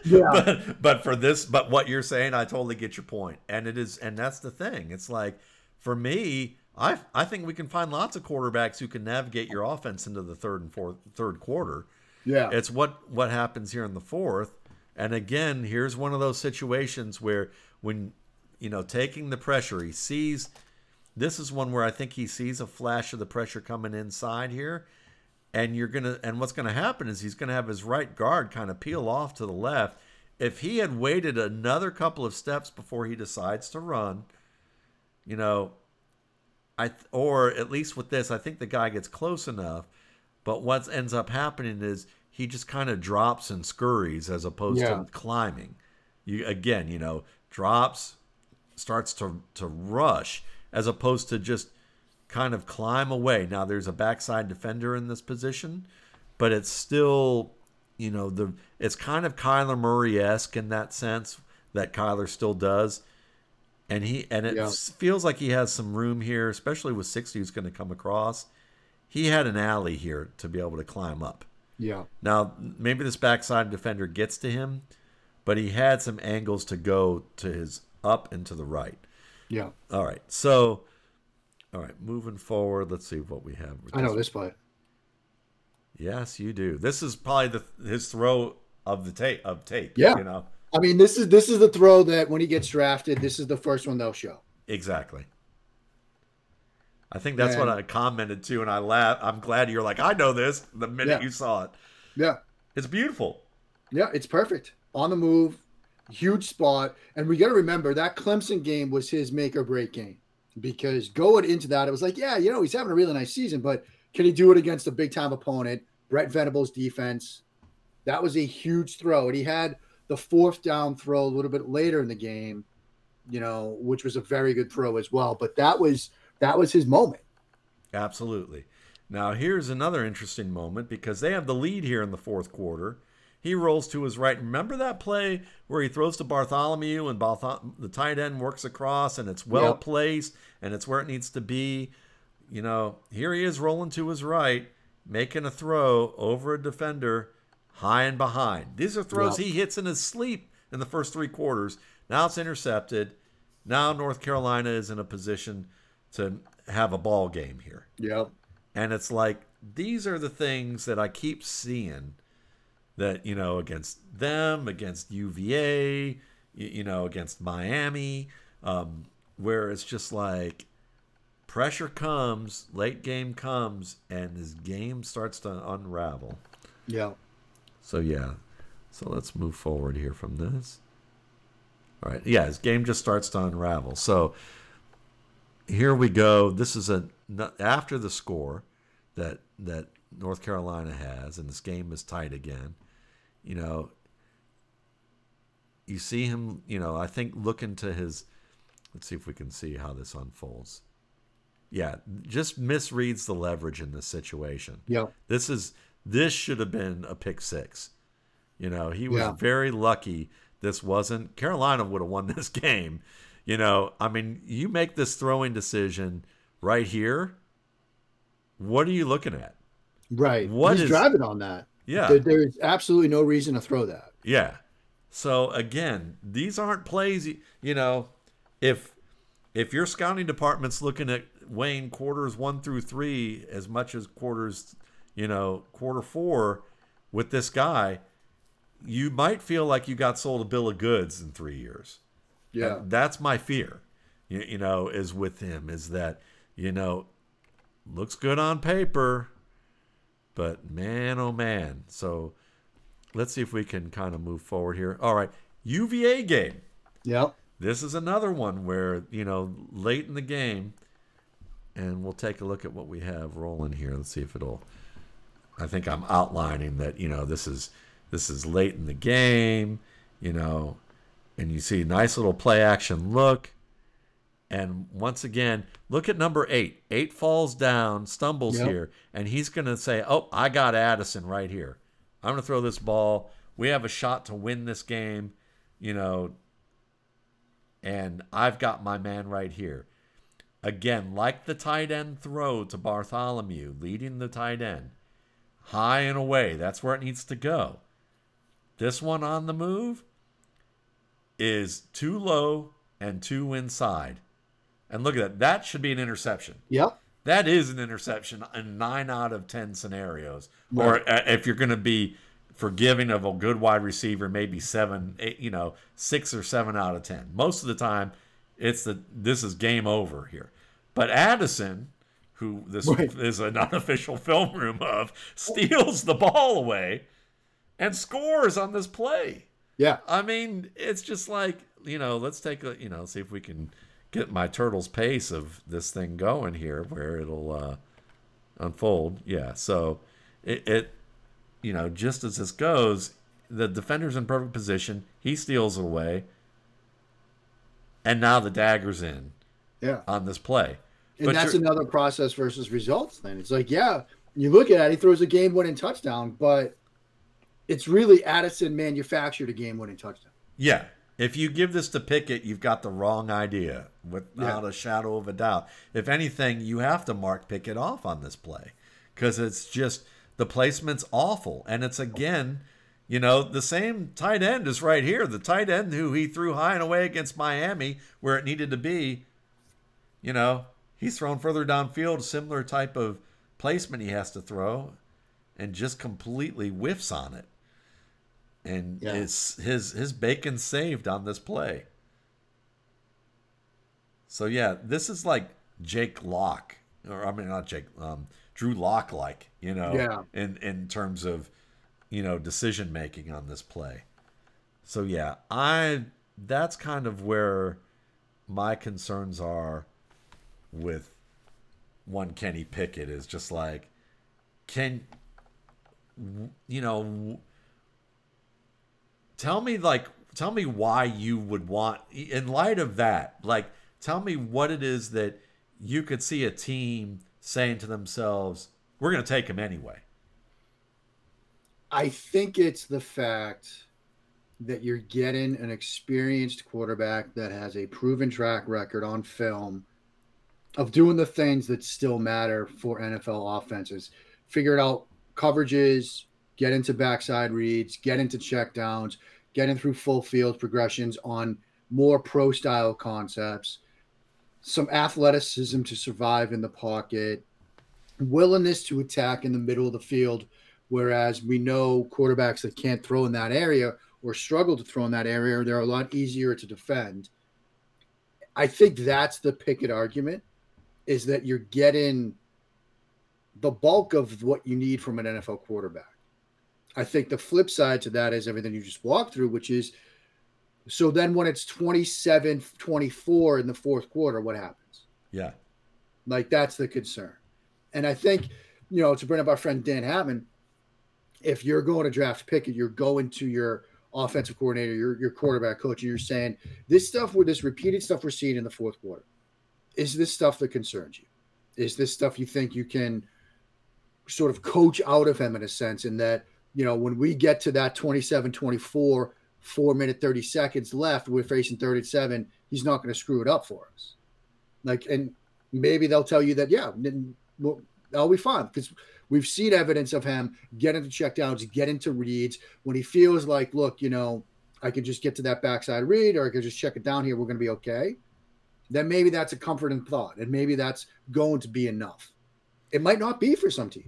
Yeah. but but for this, but what you're saying, I totally get your point, and it is, and that's the thing. It's like for me, I I think we can find lots of quarterbacks who can navigate your offense into the third and fourth third quarter. Yeah. It's what what happens here in the fourth. And again, here's one of those situations where when you know taking the pressure, he sees this is one where I think he sees a flash of the pressure coming inside here. And you're gonna and what's gonna happen is he's gonna have his right guard kind of peel off to the left. If he had waited another couple of steps before he decides to run, you know, I th- or at least with this, I think the guy gets close enough. But what ends up happening is he just kind of drops and scurries as opposed Yeah. to climbing. You again, you know, drops, starts to to rush as opposed to just kind of climb away. Now there's a backside defender in this position, but it's still, you know, the it's kind of Kyler Murray esque in that sense that Kyler still does. And he and it Yeah. feels like he has some room here, especially with 60 who's going to come across. He had an alley here to be able to climb up. Yeah. Now, maybe this backside defender gets to him, but he had some angles to go to his up and to the right. Yeah. All right. So, all right, moving forward, let's see what we have. I know this play. Yes, you do. This is probably the his throw of the tape of tape. Yeah. You know I mean, this is this is the throw that when he gets drafted, this is the first one they'll show. exactly. I think that's what I commented to, and I laugh. I'm glad you're like, I know this the minute Yeah. you saw it. Yeah. It's beautiful. Yeah, it's perfect. On the move, huge spot. And we got to remember that Clemson game was his make or break game because going into that, it was like, yeah, you know, he's having a really nice season, but can he do it against a big time opponent? Brent Venables' defense. That was a huge throw. And he had the fourth down throw a little bit later in the game you know, which was a very good throw as well. But that was that was his moment. Absolutely. Now here's another interesting moment because they have the lead here in the fourth quarter. He rolls to his right. Remember that play where he throws to Bartholomew and Barthol- the tight end works across and it's well Yep. placed and it's where it needs to be. You know, here he is rolling to his right, making a throw over a defender high and behind. These are throws Yep. he hits in his sleep in the first three quarters. Now it's intercepted. Now North Carolina is in a position to have a ball game here. Yep. And it's like these are the things that I keep seeing that, you know, against them, against UVA, you know, against Miami, um, where it's just like pressure comes, late game comes, and this game starts to unravel. Yep. So, yeah. So let's move forward here from this. All right. Yeah, his game just starts to unravel. So here we go. This is a after the score that that North Carolina has, and this game is tight again. You know, you see him. You know, I think looking to his. Let's see if we can see how this unfolds. Yeah, just misreads the leverage in this situation. Yeah, This is this should have been a pick six. You know, he was Yeah. very lucky this wasn't Carolina would have won this game. You know, I mean, you make this throwing decision right here. What are you looking at? Right. What He's is- driving on that. Yeah. There, there's absolutely no reason to throw that. Yeah. So again, these aren't plays. you- know, if if your scouting department's looking at weighing quarters one through three as much as quarters, you know, quarter four with this guy, you might feel like you got sold a bill of goods in three years. Yeah. And that's my fear. You, you know, is with him is that you know looks good on paper, but man, oh man. So let's see if we can kind of move forward here. All right, UVA game. Yep. This is another one where you know late in the game, and we'll take a look at what we have rolling here. Let's see if it'll. I think I'm outlining that you know this is this is late in the game, you know, and you see nice little play action look. And once again, look at number eight. Eight falls down, stumbles Yep. here, and he's going to say, "Oh, I got Addison right here. I'm going to throw this ball. We have a shot to win this game." You know, and I've got my man right here. Again, like the tight end throw to Bartholomew, leading the tight end high and away. That's where it needs to go. This one on the move is too low and too inside. And look at that. That should be an interception. Yep. That is an interception in nine out of 10 scenarios. Or Right. uh, if you're going to be forgiving of a good wide receiver, maybe seven, eight, you know, six or seven out of 10. Most of the time, it's the this is game over here. But Addison, who this Right. is an unofficial film room of, steals the ball away and scores on this play. Yeah. I mean, it's just like, you know, let's take a, you know, see if we can get my turtle's pace of this thing going here where it'll uh, unfold. Yeah. So it, it, you know, just as this goes, the defender's in perfect position. He steals it away. And now the dagger's in Yeah. on this play. And But that's another process versus results. Then it's like, yeah, you look at it, he throws a game-winning touchdown, but it's really Addison manufactured a game-winning touchdown. Yeah. If you give this to Pickett, you've got the wrong idea without a shadow of a doubt. If anything, you have to mark Pickett off on this play because it's just the placement's awful. And it's again, you know, the same tight end is right here. The tight end who he threw high and away against Miami where it needed to be, you know, he's thrown further downfield, similar type of placement he has to throw, and just completely whiffs on it and Yeah. it's his his bacon saved on this play. So yeah, this is like Jake Locke, or I mean not Jake, um, Drew Lock, like you know, Yeah. in in terms of you know decision making on this play. So yeah, I that's kind of where my concerns are with one Kenny Pickett is just like can you know tell me like tell me why you would want in light of that. Like, tell me what it is that you could see a team saying to themselves, "We're going to take him anyway." I think it's the fact that you're getting an experienced quarterback that has a proven track record on film of doing the things that still matter for NFL offenses. Figure out coverages, get into backside reads, get into checkdowns, getting through full field progressions on more pro style concepts, some athleticism to survive in the pocket, willingness to attack in the middle of the field. Whereas we know quarterbacks that can't throw in that area or struggle to throw in that area, they're a lot easier to defend. I think that's the Pickett argument is that you're getting the bulk of what you need from an NFL quarterback. I think the flip side to that is everything you just walked through, which is so then when it's 27 24 in the fourth quarter, what happens? Yeah. Like that's the concern. And I think, you know, to bring up our friend Dan Hatman, if you're going to draft Pickett, you're going to your offensive coordinator, your, your quarterback coach, and you're saying this stuff with this repeated stuff we're seeing in the fourth quarter, is this stuff that concerns you? Is this stuff you think you can sort of coach out of him in a sense in that, you know, when we get to that 27 24, four minute 30 seconds left, we're facing 37, he's not going to screw it up for us. Like, and maybe they'll tell you that, yeah, that'll be fine because we've seen evidence of him get into checkdowns, get into reads when he feels like, look, you know, I could just get to that backside read or I could just check it down here. We're going to be okay. Then maybe that's a comforting thought, and maybe that's going to be enough. It might not be for some teams.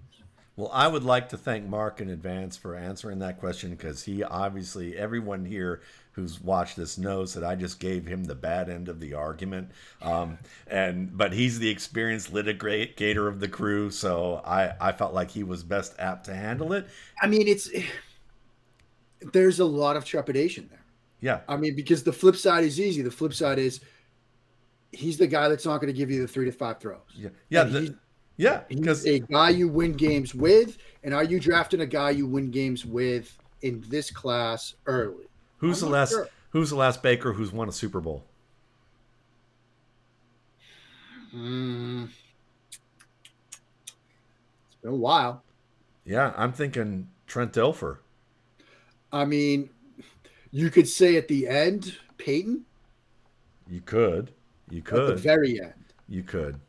Well, I would like to thank Mark in advance for answering that question because he obviously, everyone here who's watched this knows that I just gave him the bad end of the argument. Um, and but he's the experienced litigator of the crew, so I I felt like he was best apt to handle it. I mean, it's there's a lot of trepidation there. Yeah. I mean, because the flip side is easy. The flip side is he's the guy that's not going to give you the three to five throws. Yeah. Yeah. The, yeah, because a guy you win games with, and are you drafting a guy you win games with in this class early? Who's I'm the last? Sure. Who's the last Baker who's won a Super Bowl? Mm. It's been a while. Yeah, I'm thinking Trent Dilfer. I mean, you could say at the end, Peyton. You could. You could. At the very end. You could.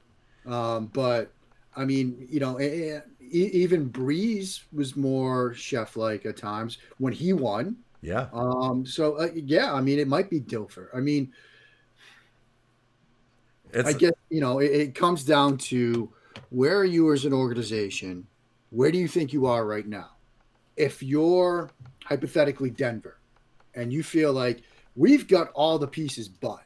Um, but I mean, you know, even Brees was more chef like at times when he won. Yeah. Um. So uh, yeah, I mean, it might be Dilfer. I mean, it's, I guess you know it, it comes down to where are you as an organization? Where do you think you are right now? If you're hypothetically Denver, and you feel like we've got all the pieces, but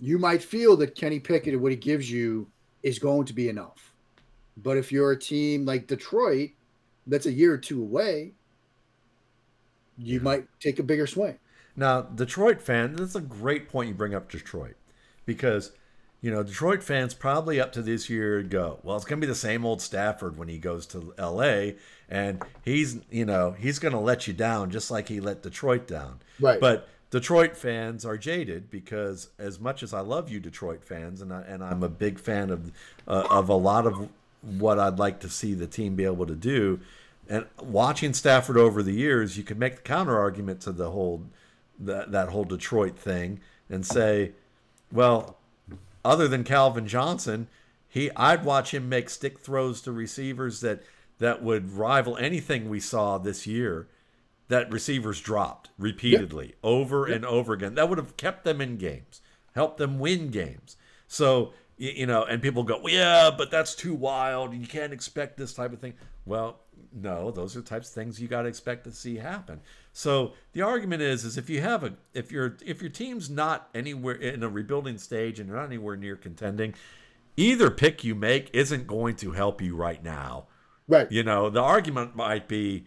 you might feel that Kenny Pickett and what he gives you is going to be enough. But if you're a team like Detroit, that's a year or two away, you might take a bigger swing. Now, Detroit fan, that's a great point you bring up Detroit because you know, Detroit fans probably up to this year go, well, it's going to be the same old Stafford when he goes to LA and he's, you know, he's going to let you down just like he let Detroit down. Right. But Detroit fans are jaded because as much as I love you Detroit fans and I, and I'm a big fan of uh, of a lot of what I'd like to see the team be able to do and watching Stafford over the years you could make the counter argument to the whole that that whole Detroit thing and say well other than Calvin Johnson he I'd watch him make stick throws to receivers that that would rival anything we saw this year that receivers dropped repeatedly yep. over yep. and over again. That would have kept them in games, helped them win games. So, you know, and people go, well, yeah, but that's too wild. You can't expect this type of thing. Well, no, those are the types of things you got to expect to see happen. So the argument is, is if you have a, if your if your team's not anywhere in a rebuilding stage and not anywhere near contending, either pick you make isn't going to help you right now. Right. You know, the argument might be,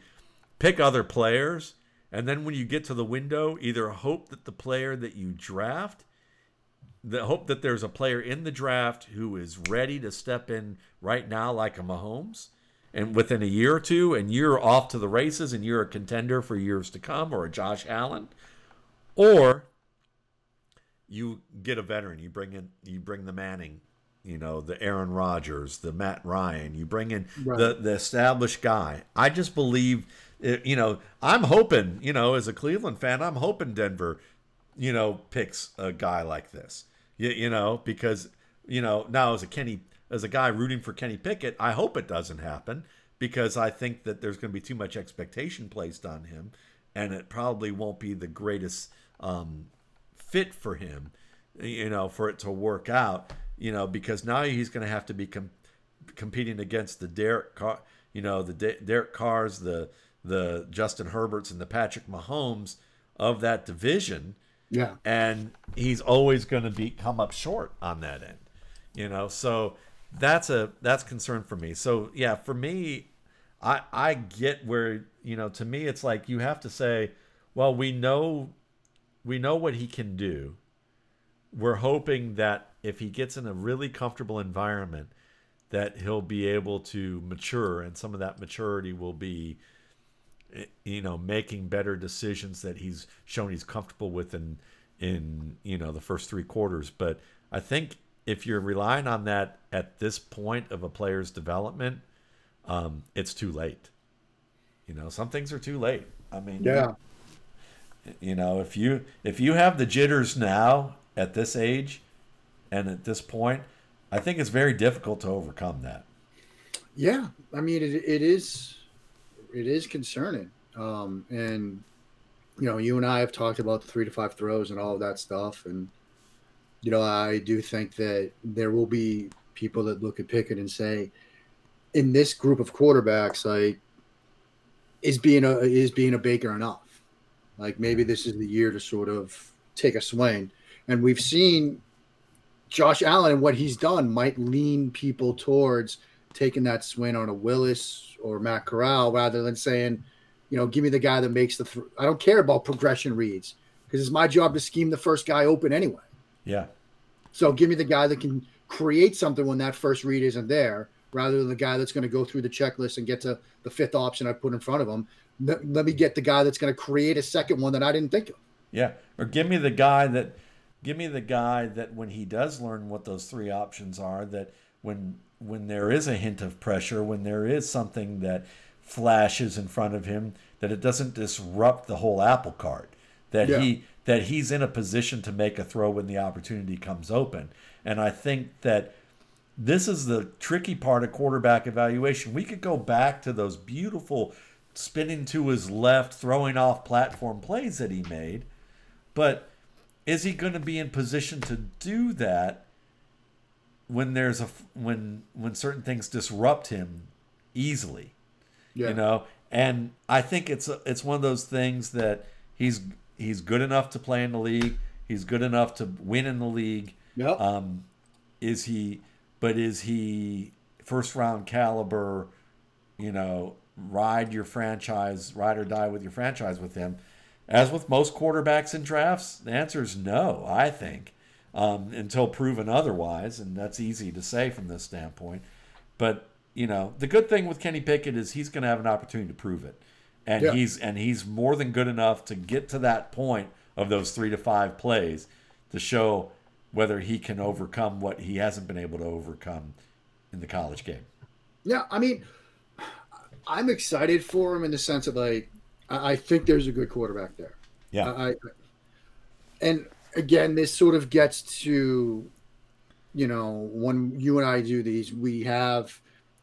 pick other players, and then when you get to the window, either hope that the player that you draft, the hope that there's a player in the draft who is ready to step in right now, like a Mahomes, and within a year or two, and you're off to the races and you're a contender for years to come, or a Josh Allen, or you get a veteran. You bring in you bring the Manning, you know, the Aaron Rodgers, the Matt Ryan. You bring in right. the the established guy. I just believe, it, you know, I'm hoping, you know, as a Cleveland fan, I'm hoping Denver, you know, picks a guy like this. You, you know, because you know now as a Kenny as a guy rooting for Kenny Pickett, I hope it doesn't happen because I think that there's going to be too much expectation placed on him, and it probably won't be the greatest um, fit for him, you know, for it to work out, you know, because now he's going to have to be com- competing against the Derek Carr, you know, the De- Derek Carrs, the the Justin Herberts, and the Patrick Mahomes of that division. Yeah, and he's always going to be come up short on that end, you know. So that's a that's concern for me. So yeah, for me, I I get where you know to me it's like you have to say, well, we know we know what he can do. We're hoping that if he gets in a really comfortable environment, that he'll be able to mature, and some of that maturity will be, you know, making better decisions that he's shown he's comfortable with in in you know the first three quarters. But I think if you're relying on that at this point of a player's development, um, it's too late. You know, some things are too late. I mean, yeah. You know, if you if you have the jitters now at this age and at this point, I think it's very difficult to overcome that. Yeah, I mean, it, it is it is concerning, um, and you know, you and I have talked about the three to five throws and all of that stuff, and you know, I do think that there will be people that look at Pickett and say, in this group of quarterbacks, like, is being a is being a Baker enough? Like maybe this is the year to sort of take a swing. And we've seen Josh Allen and what he's done might lean people towards taking that swing on a Willis or Matt Corral rather than saying, you know, give me the guy that makes the. Th- I don't care about progression reads because it's my job to scheme the first guy open anyway. Yeah. So give me the guy that can create something when that first read isn't there, rather than the guy that's going to go through the checklist and get to the fifth option I put in front of him. Let me get the guy that's going to create a second one that I didn't think of. Yeah, or give me the guy that, give me the guy that when he does learn what those three options are, that when when there is a hint of pressure, when there is something that flashes in front of him, that it doesn't disrupt the whole apple cart. That yeah. he that he's in a position to make a throw when the opportunity comes open. And I think that this is the tricky part of quarterback evaluation. We could go back to those beautiful spinning to his left, throwing off platform plays that he made, but is he going to be in position to do that when there's a when when certain things disrupt him easily? Yeah. You know, and I think it's a, it's one of those things that he's he's good enough to play in the league. He's good enough to win in the league. Yep. Um, is he? But is he first round caliber? You know, ride your franchise, ride or die with your franchise with him. As with most quarterbacks in drafts, the answer is no. I think um, until proven otherwise, and that's easy to say from this standpoint. But you know, the good thing with Kenny Pickett is he's going to have an opportunity to prove it and yeah. he's and he's more than good enough to get to that point of those three to five plays to show whether he can overcome what he hasn't been able to overcome in the college game. Yeah, I mean, I'm excited for him in the sense of like, I think there's a good quarterback there. Yeah. I, and again, this sort of gets to, you know, when you and I do these, we have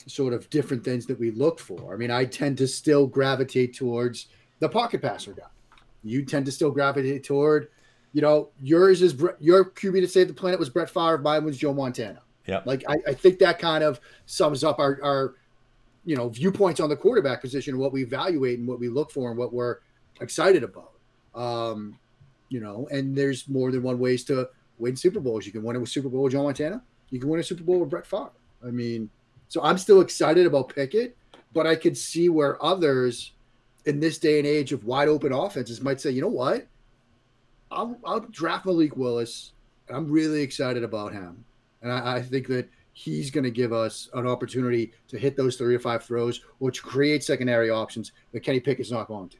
sort of different things that we look for. I mean, I tend to still gravitate towards the pocket passer guy. You tend to still gravitate toward, you know, yours is your QB to save the planet was Brett Favre. Mine was Joe Montana. Yeah. Like I, I think that kind of sums up our, our, you know, viewpoints on the quarterback position, what we evaluate and what we look for and what we're excited about. Um, you know, and there's more than one ways to win Super Bowls. You can win it with Super Bowl with Joe Montana. You can win a Super Bowl with Brett Favre. I mean, so I'm still excited about Pickett, but I could see where others in this day and age of wide open offenses might say, you know what? I'll, I'll draft Malik Willis. I'm really excited about him. And I, I think that he's going to give us an opportunity to hit those three or five throws or to create secondary options that Kenny Pickett's not going to.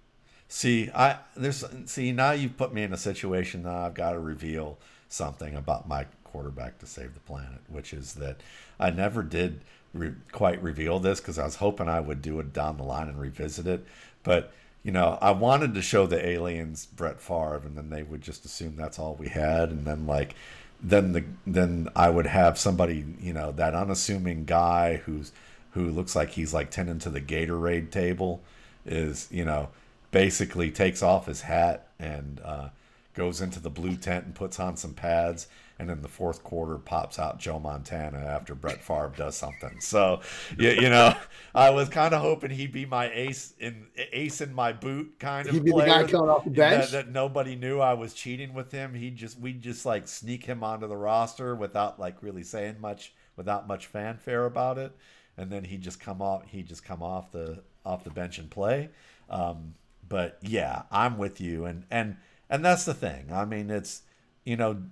See, I there's see now you've put me in a situation that I've got to reveal something about my quarterback to save the planet, which is that I never did re- quite reveal this because I was hoping I would do it down the line and revisit it, but you know, I wanted to show the aliens Brett Favre, and then they would just assume that's all we had, and then like, then the then I would have somebody, you know, that unassuming guy who's who looks like he's like tending to the Gatorade table, is you know, basically takes off his hat and uh, goes into the blue tent and puts on some pads and in the fourth quarter pops out Joe Montana after Brett Favre does something. So, you, you know, I was kind of hoping he'd be my ace in ace in my boot kind of He'd be player the guy coming off the bench. that, that nobody knew I was cheating with him. He just we'd just like sneak him onto the roster without like really saying much, without much fanfare about it, and then he just come off he just come off the off the bench and play. Um, but yeah, I'm with you, and and and that's the thing. I mean, it's you know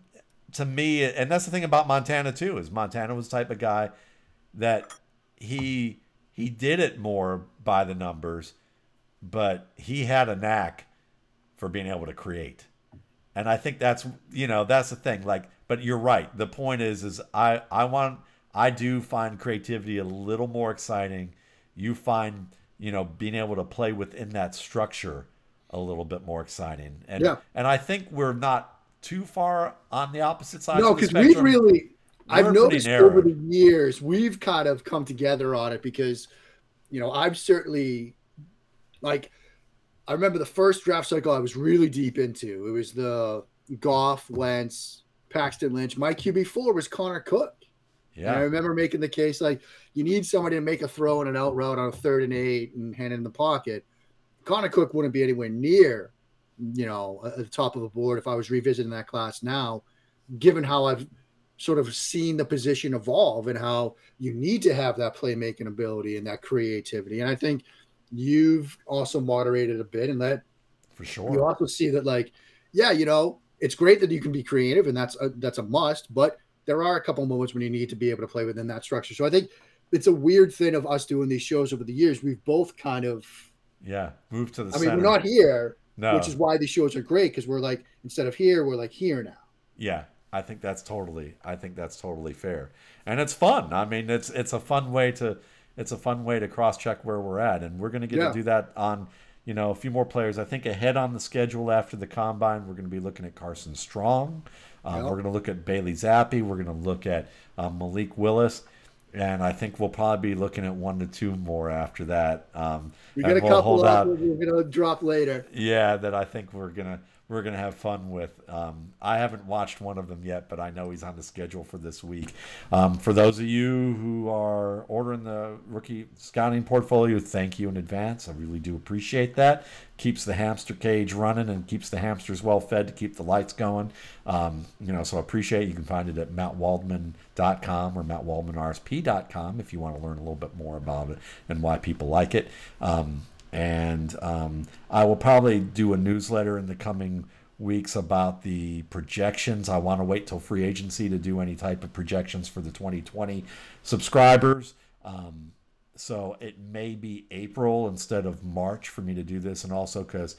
to me, and that's the thing about Montana too, is Montana was the type of guy that he he did it more by the numbers, but he had a knack for being able to create. And I think that's you know, that's the thing. Like, but you're right. The point is is I I want I do find creativity a little more exciting. You find, you know, being able to play within that structure a little bit more exciting. And Yeah. and I think we're not too far on the opposite side. No, because we've really, We're I've noticed narrow. over the years, we've kind of come together on it because, you know, I've certainly, like, I remember the first draft cycle I was really deep into. It was the Goff, Wentz, Paxton Lynch. My QB four was Connor Cook. And I remember making the case like you need somebody to make a throw and an out route on a third and eight and hand it in the pocket. Connor Cook wouldn't be anywhere near, you know, at the top of the board if I was revisiting that class now, given how I've sort of seen the position evolve and how you need to have that playmaking ability and that creativity. And I think you've also moderated a bit and let for sure. you also see that like yeah you know it's great that you can be creative and that's a, that's a must but there are a couple moments when you need to be able to play within that structure so i think it's a weird thing of us doing these shows over the years we've both kind of Yeah, moved to the i mean we're not here no, which is why these shows are great because we're like instead of here we're like here now Yeah, I think that's totally. I think that's totally fair, and it's fun. I mean, it's it's a fun way to it's a fun way to cross check where we're at, and we're going to get Yeah. to do that on you know a few more players. I think ahead on the schedule after the combine, we're going to be looking at Carson Strong. Um, Yeah. We're going to look at Bailey Zappe. We're going to look at um, Malik Willis. And I think we'll probably be looking at one to two more after that. Um, we got a we'll couple of we're gonna drop later yeah, that I think we're gonna we're gonna have fun with. Um, I haven't watched one of them yet, but I know he's on the schedule for this week. Um, for those of you who are ordering the rookie scouting portfolio, thank you in advance. I really do appreciate that. Keeps the hamster cage running and keeps the hamsters well fed to keep the lights going. Um, you know, so I appreciate it. you can find it at mattwaldman.com or mattwaldmanrsp.com if you want to learn a little bit more about it and why people like it. Um, and um, I will probably do a newsletter in the coming weeks about the projections. I want to wait till free agency to do any type of projections for the 2020 subscribers. Um, so it may be April instead of March for me to do this, and also because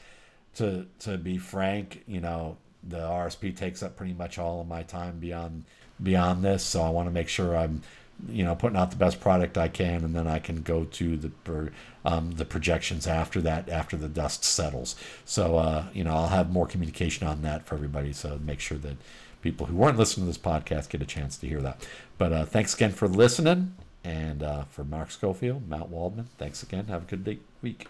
to to be frank, you know, the RSP takes up pretty much all of my time beyond beyond this. So I want to make sure I'm, you know, putting out the best product I can, and then I can go to the um, the projections after that, after the dust settles. So uh, you know, I'll have more communication on that for everybody. So make sure that people who weren't listening to this podcast get a chance to hear that. But uh, thanks again for listening, and uh, for Mark Schofield, Matt Waldman, thanks again. Have a good day, week.